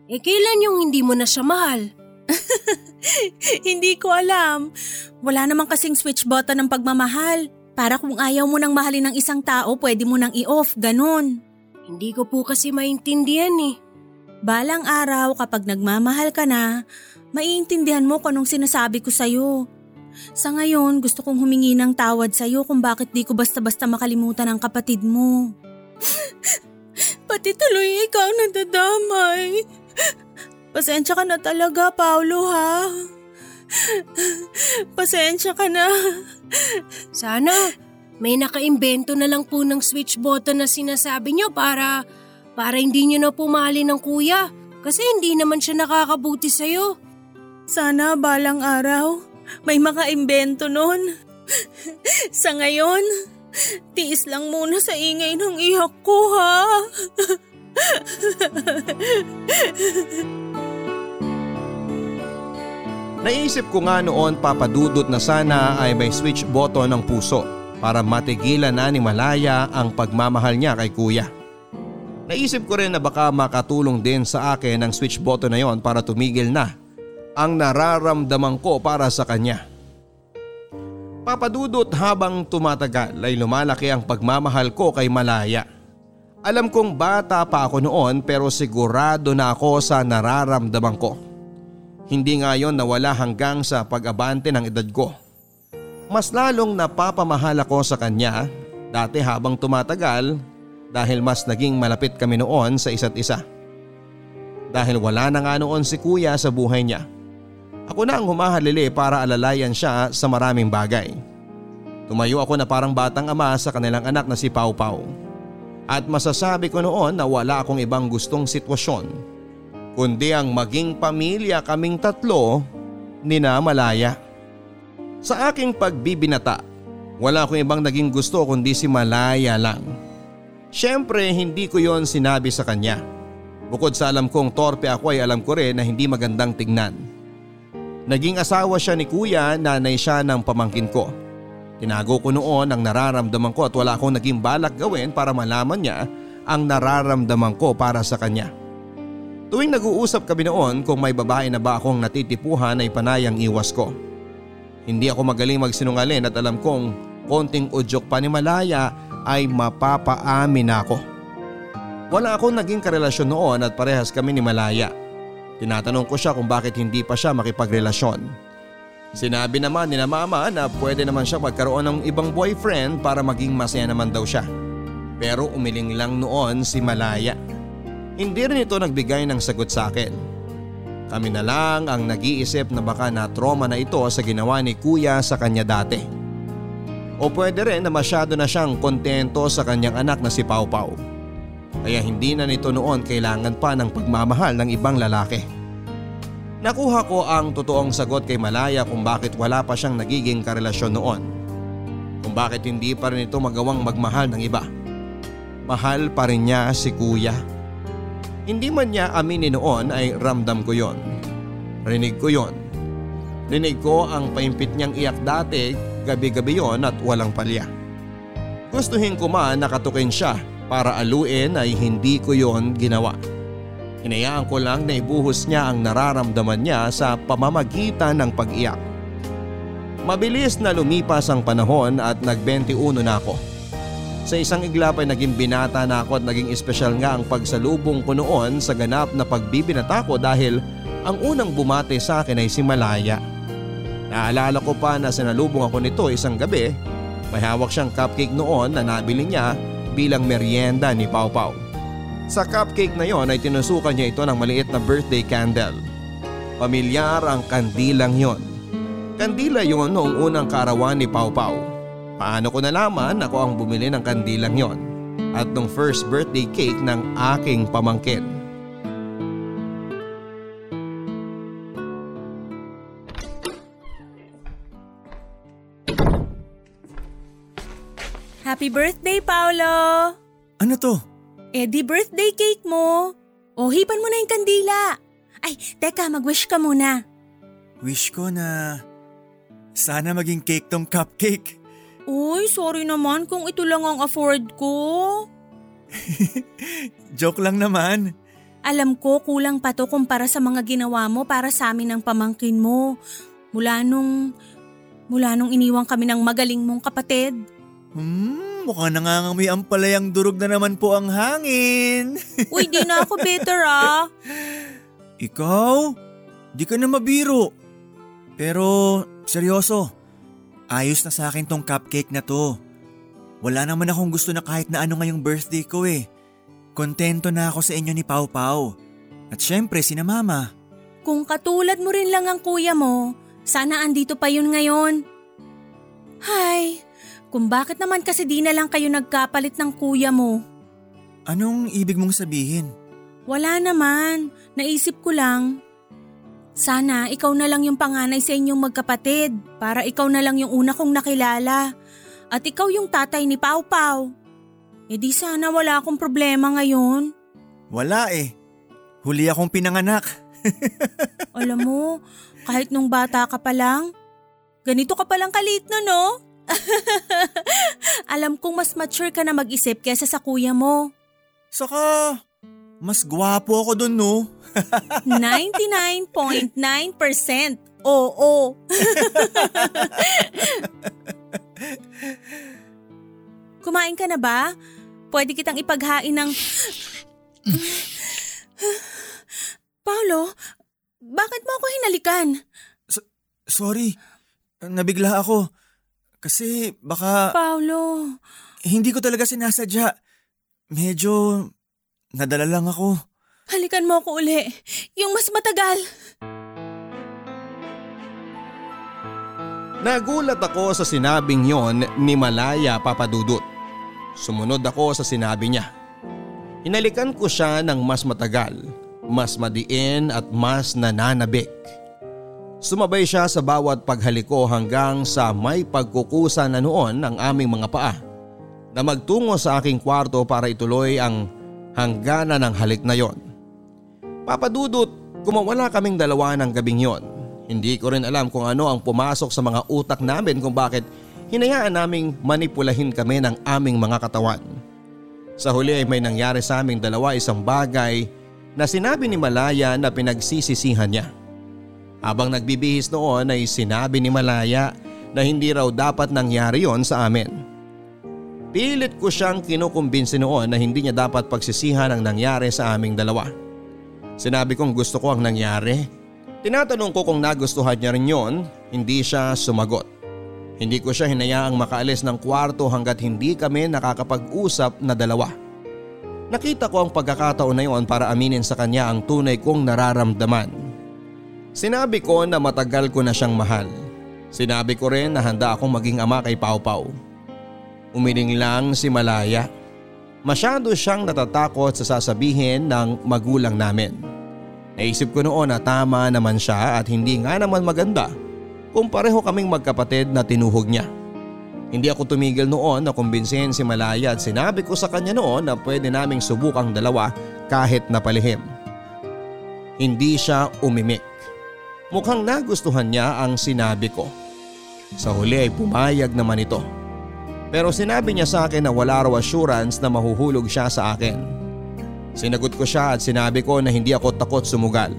Eh kailan yung hindi mo na siya mahal? (laughs) Hindi ko alam. Wala namang kasing switch button ng pagmamahal. Para kung ayaw mo nang mahalin ng isang tao, pwede mo nang i-off, ganun. Hindi ko po kasi maintindihan eh. Balang araw kapag nagmamahal ka na, maiintindihan mo kung anong sinasabi ko sa'yo. Sa ngayon, gusto kong humingi ng tawad sa'yo kung bakit di ko basta-basta makalimutan ang kapatid mo. (laughs) Pati tuloy ikaw nadadamay. Pasensya ka na talaga, Paolo ha. Pasensya ka na. Sana may nakaimbento na lang po ng switch button na sinasabi niyo para para hindi niyo na po mahalin ng kuya. Kasi hindi naman siya nakakabuti sa'yo. Sana balang araw may makaimbento nun. sa ngayon, tiis lang muna sa ingay ng iyak ko ha. (laughs) Naisip ko nga noon papadudot na sana ay may switch button ng puso para matigilan na ni Malaya ang pagmamahal niya kay kuya. Naisip ko rin na baka makatulong din sa akin ang switch button na yon para tumigil na ang nararamdaman ko para sa kanya. Papadudot habang tumatagal ay lumalaki ang pagmamahal ko kay Malaya. Alam kong bata pa ako noon pero sigurado na ako sa nararamdaman ko. Hindi nga yon nawala hanggang sa pag-abante ng edad ko. Mas lalong napapamahal ako sa kanya dati habang tumatagal dahil mas naging malapit kami noon sa isa't isa. Dahil wala na nga noon si kuya sa buhay niya. Ako na ang humahalili para alalayan siya sa maraming bagay. Tumayo ako na parang batang ama sa kanilang anak na si Pau Pau. At masasabi ko noon na wala akong ibang gustong sitwasyon kundi ang maging pamilya kaming tatlo ni na Malaya. Sa aking pagbibinata, wala akong ibang naging gusto kundi si Malaya lang. Siyempre hindi ko yon sinabi sa kanya. Bukod sa alam kong torpe ako ay alam ko rin na hindi magandang tignan. Naging asawa siya ni kuya, nanay siya ng pamangkin ko. Tinago ko noon ang nararamdaman ko at wala akong naging balak gawin para malaman niya ang nararamdaman ko para sa kanya. Tuwing nag-uusap kami noon kung may babae na ba akong natitipuhan ay panayang iwas ko. Hindi ako magaling magsinungaling at alam kong konting udyok pa ni Malaya ay mapapaamin ako. Wala akong naging karelasyon noon at parehas kami ni Malaya. Tinatanong ko siya kung bakit hindi pa siya makipagrelasyon. Sinabi naman ni na mama na pwede naman siya magkaroon ng ibang boyfriend para maging masaya naman daw siya. Pero umiling lang noon si Malaya. Hindi rin ito nagbigay ng sagot sa akin. Kami na lang ang nag-iisip na baka na trauma na ito sa ginawa ni kuya sa kanya dati. O pwede rin na masyado na siyang kontento sa kanyang anak na si Pau Pau. Kaya hindi na nito noon kailangan pa ng pagmamahal ng ibang lalaki. Nakuha ko ang totoong sagot kay Malaya kung bakit wala pa siyang nagiging karelasyon noon. Kung bakit hindi pa rin ito magawang magmahal ng iba. Mahal pa rin niya si kuya. Hindi man niya aminin noon ay ramdam ko yon. Rinig ko yon. Rinig ko ang paimpit niyang iyak dati gabi-gabi yon at walang palya. Gustuhin ko man nakatukin siya para aluin ay hindi ko yon ginawa. Hinayaan ko lang na ibuhos niya ang nararamdaman niya sa pamamagitan ng pag-iyak. Mabilis na lumipas ang panahon at nag-21 na ako. Sa isang iglap ay naging binata na ako at naging espesyal nga ang pagsalubong ko noon sa ganap na pagbibinata ko dahil ang unang bumate sa akin ay si Malaya. Naalala ko pa na sinalubong ako nito isang gabi. May hawak siyang cupcake noon na nabili niya bilang merienda ni Pau Pau. Sa cupcake na yon ay tinusukan niya ito ng maliit na birthday candle. Pamilyar ang kandilang yon. Kandila yon noong unang karawan ni Pau Pau. Paano ko nalaman ako ang bumili ng kandilang yon at nung first birthday cake ng aking pamangkin. Happy birthday, Paolo! Ano to? Eh di birthday cake mo. O hipan mo na yung kandila. Ay, teka, mag-wish ka muna. Wish ko na sana maging cake tong cupcake. Uy, sorry naman kung ito lang ang afford ko. (laughs) Joke lang naman. Alam ko kulang pa to kumpara sa mga ginawa mo para sa amin ng pamangkin mo. Mula nung, mula nung iniwang kami ng magaling mong kapatid. Hmm, mukhang nangangamoy ang palayang durog na naman po ang hangin. (laughs) Uy, di na ako bitter ah. Ikaw? Di ka na mabiro. Pero seryoso, ayos na sa akin tong cupcake na to. Wala naman akong gusto na kahit na ano ngayong birthday ko eh. Kontento na ako sa inyo ni Pau Pau. At syempre si na mama. Kung katulad mo rin lang ang kuya mo, sana andito pa yun ngayon. Hay, kung bakit naman kasi di na lang kayo nagkapalit ng kuya mo? Anong ibig mong sabihin? Wala naman, naisip ko lang. Sana ikaw na lang yung panganay sa inyong magkapatid para ikaw na lang yung una kong nakilala. At ikaw yung tatay ni Pau Pau. E di sana wala akong problema ngayon. Wala eh. Huli akong pinanganak. (laughs) Alam mo, kahit nung bata ka pa lang, ganito ka palang kalit na no? (laughs) Alam kong mas mature ka na mag-isip kesa sa kuya mo. Saka, mas gwapo ako dun no. 99.9% oo. (laughs) Kumain ka na ba? Pwede kitang ipaghain ng... (sighs) Paolo, bakit mo ako hinalikan? Sorry, nabigla ako. Kasi baka Paolo, hindi ko talaga sinasadya. Medyo nadala lang ako. Halikan mo ako uli. Yung mas matagal. Nagulat ako sa sinabing yon ni Malaya Papadudut. Sumunod ako sa sinabi niya. Hinalikan ko siya ng mas matagal, mas madiin at mas nananabik. Sumabay siya sa bawat paghaliko hanggang sa may pagkukusa na noon ng aming mga paa na magtungo sa aking kwarto para ituloy ang hangganan ng halik na yon. Papadudot, kumawala kaming dalawa ng gabing yon. Hindi ko rin alam kung ano ang pumasok sa mga utak namin kung bakit hinayaan naming manipulahin kami ng aming mga katawan. Sa huli ay may nangyari sa aming dalawa isang bagay na sinabi ni Malaya na pinagsisisihan niya. Habang nagbibihis noon ay sinabi ni Malaya na hindi raw dapat nangyari yon sa amin. Pilit ko siyang kinukumbinsi noon na hindi niya dapat pagsisihan ang nangyari sa aming dalawa. Sinabi kong gusto ko ang nangyari Tinatanong ko kung nagustuhan niya rin yon, hindi siya sumagot. Hindi ko siya hinayaang makaalis ng kwarto hanggat hindi kami nakakapag-usap na dalawa. Nakita ko ang pagkakataon na yon para aminin sa kanya ang tunay kong nararamdaman. Sinabi ko na matagal ko na siyang mahal. Sinabi ko rin na handa akong maging ama kay Pau Pau. Umiling lang si Malaya. Masyado siyang natatakot sa sasabihin ng magulang namin. Naisip ko noon na tama naman siya at hindi nga naman maganda kung pareho kaming magkapatid na tinuhog niya. Hindi ako tumigil noon na kumbinsihin si Malaya at sinabi ko sa kanya noon na pwede naming subukang dalawa kahit napalihim. Hindi siya umimik. Mukhang nagustuhan niya ang sinabi ko. Sa huli ay pumayag naman ito. Pero sinabi niya sa akin na wala raw assurance na mahuhulog siya sa akin. Sinagot ko siya at sinabi ko na hindi ako takot sumugal.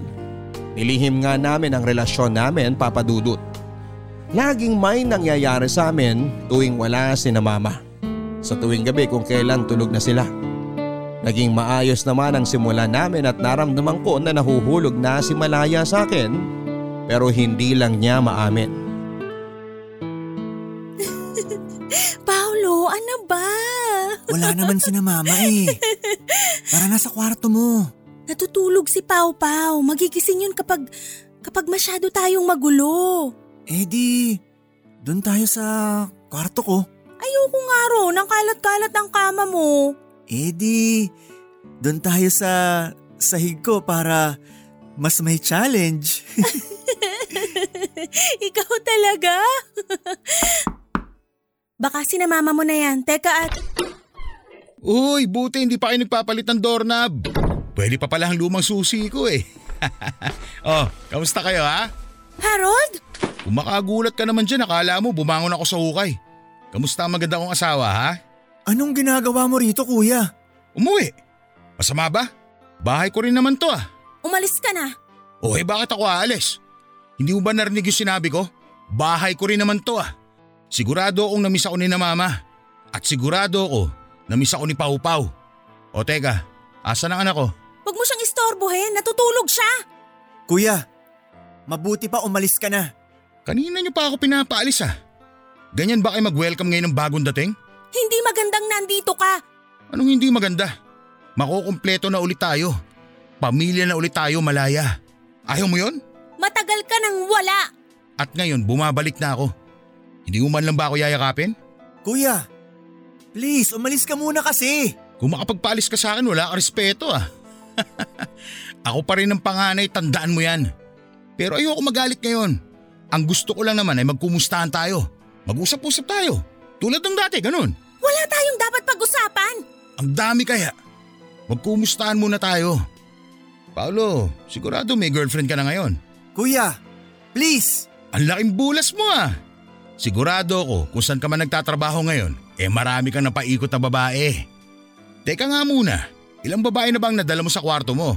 Nilihim nga namin ang relasyon namin papadudot. Laging may nangyayari sa amin tuwing wala si na mama. Sa tuwing gabi kung kailan tulog na sila. Naging maayos naman ang simula namin at naramdaman ko na nahuhulog na si Malaya sa akin pero hindi lang niya maamin. Wala naman si na mama eh. Tara na sa kwarto mo. Natutulog si Pau Pau. Magigising yun kapag, kapag masyado tayong magulo. Eh di, doon tayo sa kwarto ko. Ayoko nga ro, ang kalat-kalat ng kama mo. Eh di, doon tayo sa sahig ko para mas may challenge. (laughs) Ikaw talaga? (laughs) Baka sinamama mo na yan. Teka at... Uy, buti hindi pa kayo nagpapalit ng doorknob. Pwede pa pala ang lumang susi ko eh. (laughs) oh, kamusta kayo ha? Harold? Kung makagulat ka naman dyan, akala mo bumangon ako sa hukay. Kamusta ang maganda kong asawa ha? Anong ginagawa mo rito kuya? Umuwi. Masama ba? Bahay ko rin naman to ah. Umalis ka na. O eh bakit ako aalis? Hindi mo ba narinig yung sinabi ko? Bahay ko rin naman to ah. Sigurado akong namisa ko ni na mama. At sigurado ako namisa ko ni Pau Pau. O teka, asa ang anak ko? Huwag mo siyang istorbohin, natutulog siya. Kuya, mabuti pa umalis ka na. Kanina niyo pa ako pinapaalis ah. Ganyan ba kayo mag-welcome ngayon ng bagong dating? Hindi magandang nandito ka. Anong hindi maganda? Makukumpleto na ulit tayo. Pamilya na ulit tayo, Malaya. Ayaw mo yon? Matagal ka nang wala. At ngayon bumabalik na ako. Hindi mo man lang ba ako yayakapin? Kuya, please umalis ka muna kasi. Kung makapagpaalis ka sa akin wala ka respeto ah. (laughs) ako pa rin ang panganay, tandaan mo yan. Pero ayoko magalit ngayon. Ang gusto ko lang naman ay magkumustahan tayo. Mag-usap-usap tayo. Tulad ng dati, ganun. Wala tayong dapat pag-usapan. Ang dami kaya. Magkumustahan muna tayo. Paolo, sigurado may girlfriend ka na ngayon. Kuya, please. Ang laking bulas mo ah. Sigurado ako kung saan ka man nagtatrabaho ngayon, eh marami kang napaikot na babae. Teka nga muna, ilang babae na bang nadala mo sa kwarto mo?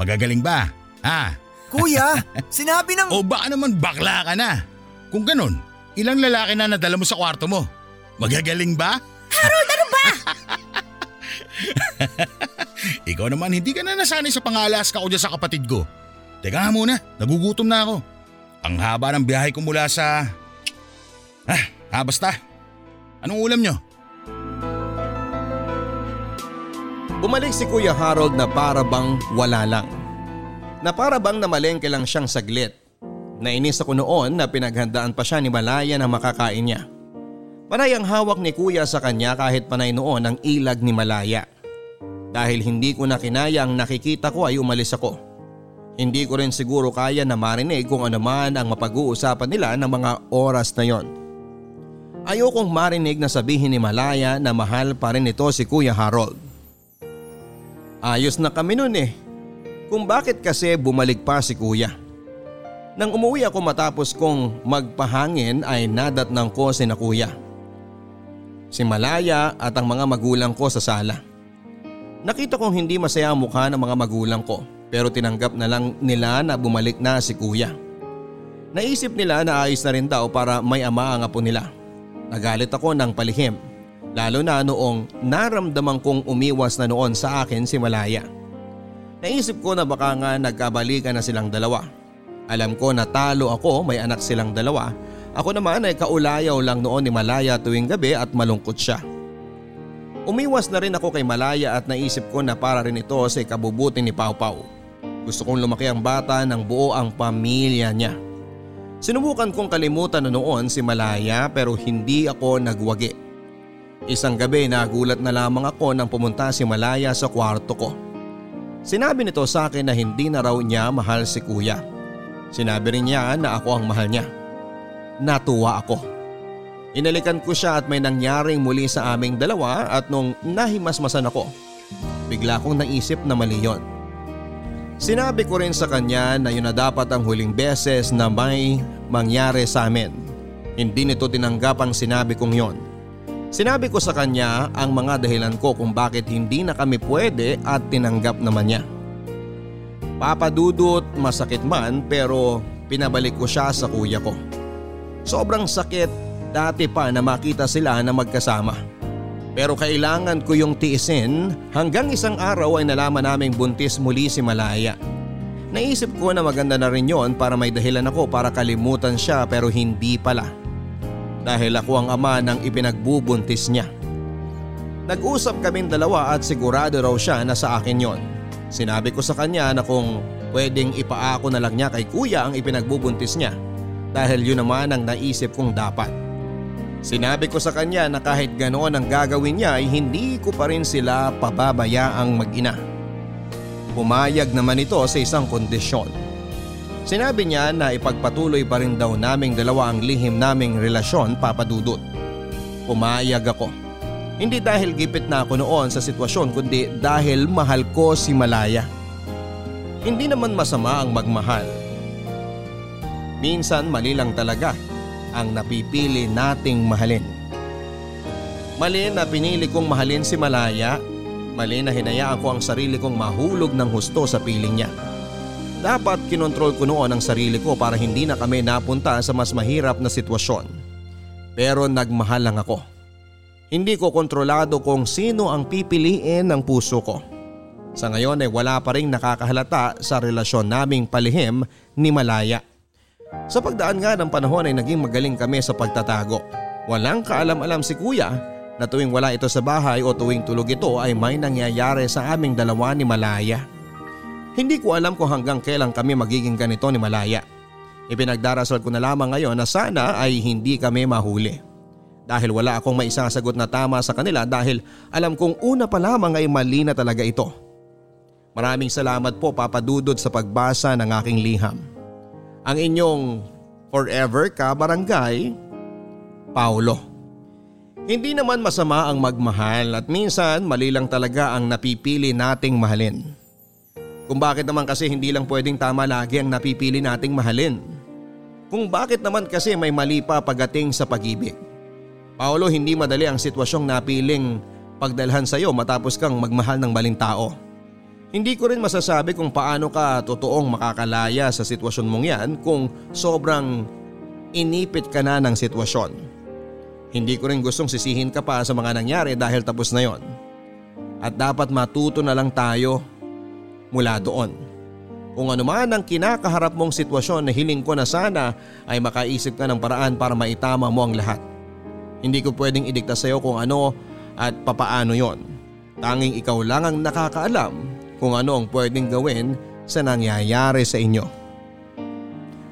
Magagaling ba? Ha? (laughs) Kuya, sinabi ng… O baka naman bakla ka na? Kung ganun, ilang lalaki na nadala mo sa kwarto mo? Magagaling ba? Harold, ano ba? (laughs) Ikaw naman hindi ka na nasanay sa pangalaska ko dyan sa kapatid ko. Teka nga muna, nagugutom na ako. Ang haba ng biyahe ko mula sa… Ah, ah basta. Anong ulam nyo? Bumalik si Kuya Harold na para bang wala lang. Na para bang namalengke lang siyang saglit. Nainis ako noon na pinaghandaan pa siya ni Malaya na makakain niya. Panay ang hawak ni Kuya sa kanya kahit panay noon ang ilag ni Malaya. Dahil hindi ko na kinaya ang nakikita ko ay umalis ako. Hindi ko rin siguro kaya na marinig kung ano man ang mapag-uusapan nila ng mga oras na yon. Ayokong marinig na sabihin ni Malaya na mahal pa rin ito si Kuya Harold. Ayos na kami nun eh. Kung bakit kasi bumalik pa si Kuya. Nang umuwi ako matapos kong magpahangin ay nadatnang ko si na Kuya. Si Malaya at ang mga magulang ko sa sala. Nakita kong hindi masaya ang mukha ng mga magulang ko pero tinanggap na lang nila na bumalik na si kuya. Naisip nila na ayos na rin daw para may ama ang apo nila. Nagalit ako ng palihim lalo na noong naramdaman kong umiwas na noon sa akin si Malaya. Naisip ko na baka nga nagkabalikan na silang dalawa. Alam ko na talo ako, may anak silang dalawa. Ako naman ay kaulayaw lang noon ni Malaya tuwing gabi at malungkot siya. Umiwas na rin ako kay Malaya at naisip ko na para rin ito sa ikabubuti ni Pau Pau. Gusto kong lumaki ang bata ng buo ang pamilya niya. Sinubukan kong kalimutan na noon si Malaya pero hindi ako nagwagi. Isang gabi nagulat na lamang ako nang pumunta si Malaya sa kwarto ko. Sinabi nito sa akin na hindi na raw niya mahal si kuya. Sinabi rin niya na ako ang mahal niya. Natuwa ako. Inalikan ko siya at may nangyaring muli sa aming dalawa at nung nahimasmasan ako, bigla kong naisip na mali yon. Sinabi ko rin sa kanya na yun na dapat ang huling beses na may mangyari sa amin. Hindi nito tinanggap ang sinabi kong yon. Sinabi ko sa kanya ang mga dahilan ko kung bakit hindi na kami pwede at tinanggap naman niya. Papadudot masakit man pero pinabalik ko siya sa kuya ko. Sobrang sakit dati pa na makita sila na magkasama. Pero kailangan ko yung tiisin hanggang isang araw ay nalaman naming buntis muli si Malaya. Naisip ko na maganda na rin yon para may dahilan ako para kalimutan siya pero hindi pala. Dahil ako ang ama ng ipinagbubuntis niya. Nag-usap kaming dalawa at sigurado raw siya na sa akin yon. Sinabi ko sa kanya na kung pwedeng ipaako na lang niya kay kuya ang ipinagbubuntis niya dahil yun naman ang naisip kong dapat. Sinabi ko sa kanya na kahit ganoon ang gagawin niya ay hindi ko pa rin sila pababayaang mag-ina. Pumayag naman ito sa isang kondisyon. Sinabi niya na ipagpatuloy pa rin daw naming dalawa ang lihim naming relasyon papadudot. Pumayag ako. Hindi dahil gipit na ako noon sa sitwasyon kundi dahil mahal ko si Malaya. Hindi naman masama ang magmahal. Minsan mali lang talaga ang napipili nating mahalin. Mali na pinili kong mahalin si Malaya, mali na hinayaan ko ang sarili kong mahulog ng husto sa piling niya. Dapat kinontrol ko noon ang sarili ko para hindi na kami napunta sa mas mahirap na sitwasyon. Pero nagmahal lang ako. Hindi ko kontrolado kung sino ang pipiliin ng puso ko. Sa ngayon ay wala pa rin nakakahalata sa relasyon naming palihim ni Malaya. Sa pagdaan nga ng panahon ay naging magaling kami sa pagtatago. Walang kaalam-alam si kuya na tuwing wala ito sa bahay o tuwing tulog ito ay may nangyayari sa aming dalawa ni Malaya. Hindi ko alam kung hanggang kailan kami magiging ganito ni Malaya. Ipinagdarasal ko na lamang ngayon na sana ay hindi kami mahuli. Dahil wala akong maisasagot na tama sa kanila dahil alam kong una pa lamang ay mali na talaga ito. Maraming salamat po papadudod sa pagbasa ng aking liham ang inyong forever ka barangay, Paulo. Hindi naman masama ang magmahal at minsan mali lang talaga ang napipili nating mahalin. Kung bakit naman kasi hindi lang pwedeng tama lagi ang napipili nating mahalin. Kung bakit naman kasi may mali pa pagating sa pag-ibig. Paolo hindi madali ang sitwasyong napiling pagdalhan sa iyo matapos kang magmahal ng maling tao. Hindi ko rin masasabi kung paano ka totoong makakalaya sa sitwasyon mong yan kung sobrang inipit ka na ng sitwasyon. Hindi ko rin gustong sisihin ka pa sa mga nangyari dahil tapos na yon. At dapat matuto na lang tayo mula doon. Kung ano man ang kinakaharap mong sitwasyon na hiling ko na sana ay makaisip ka ng paraan para maitama mo ang lahat. Hindi ko pwedeng idikta sa iyo kung ano at papaano yon. Tanging ikaw lang ang nakakaalam kung ano ang pwedeng gawin sa nangyayari sa inyo.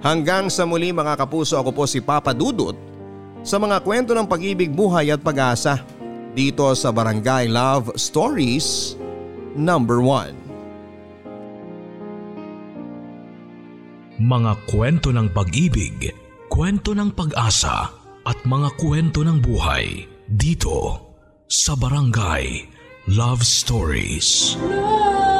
Hanggang sa muli mga kapuso ako po si Papa Dudut sa mga kwento ng pag-ibig, buhay at pag-asa dito sa Barangay Love Stories number 1. Mga kwento ng pag-ibig, kwento ng pag-asa at mga kwento ng buhay dito sa Barangay Love Stories. Love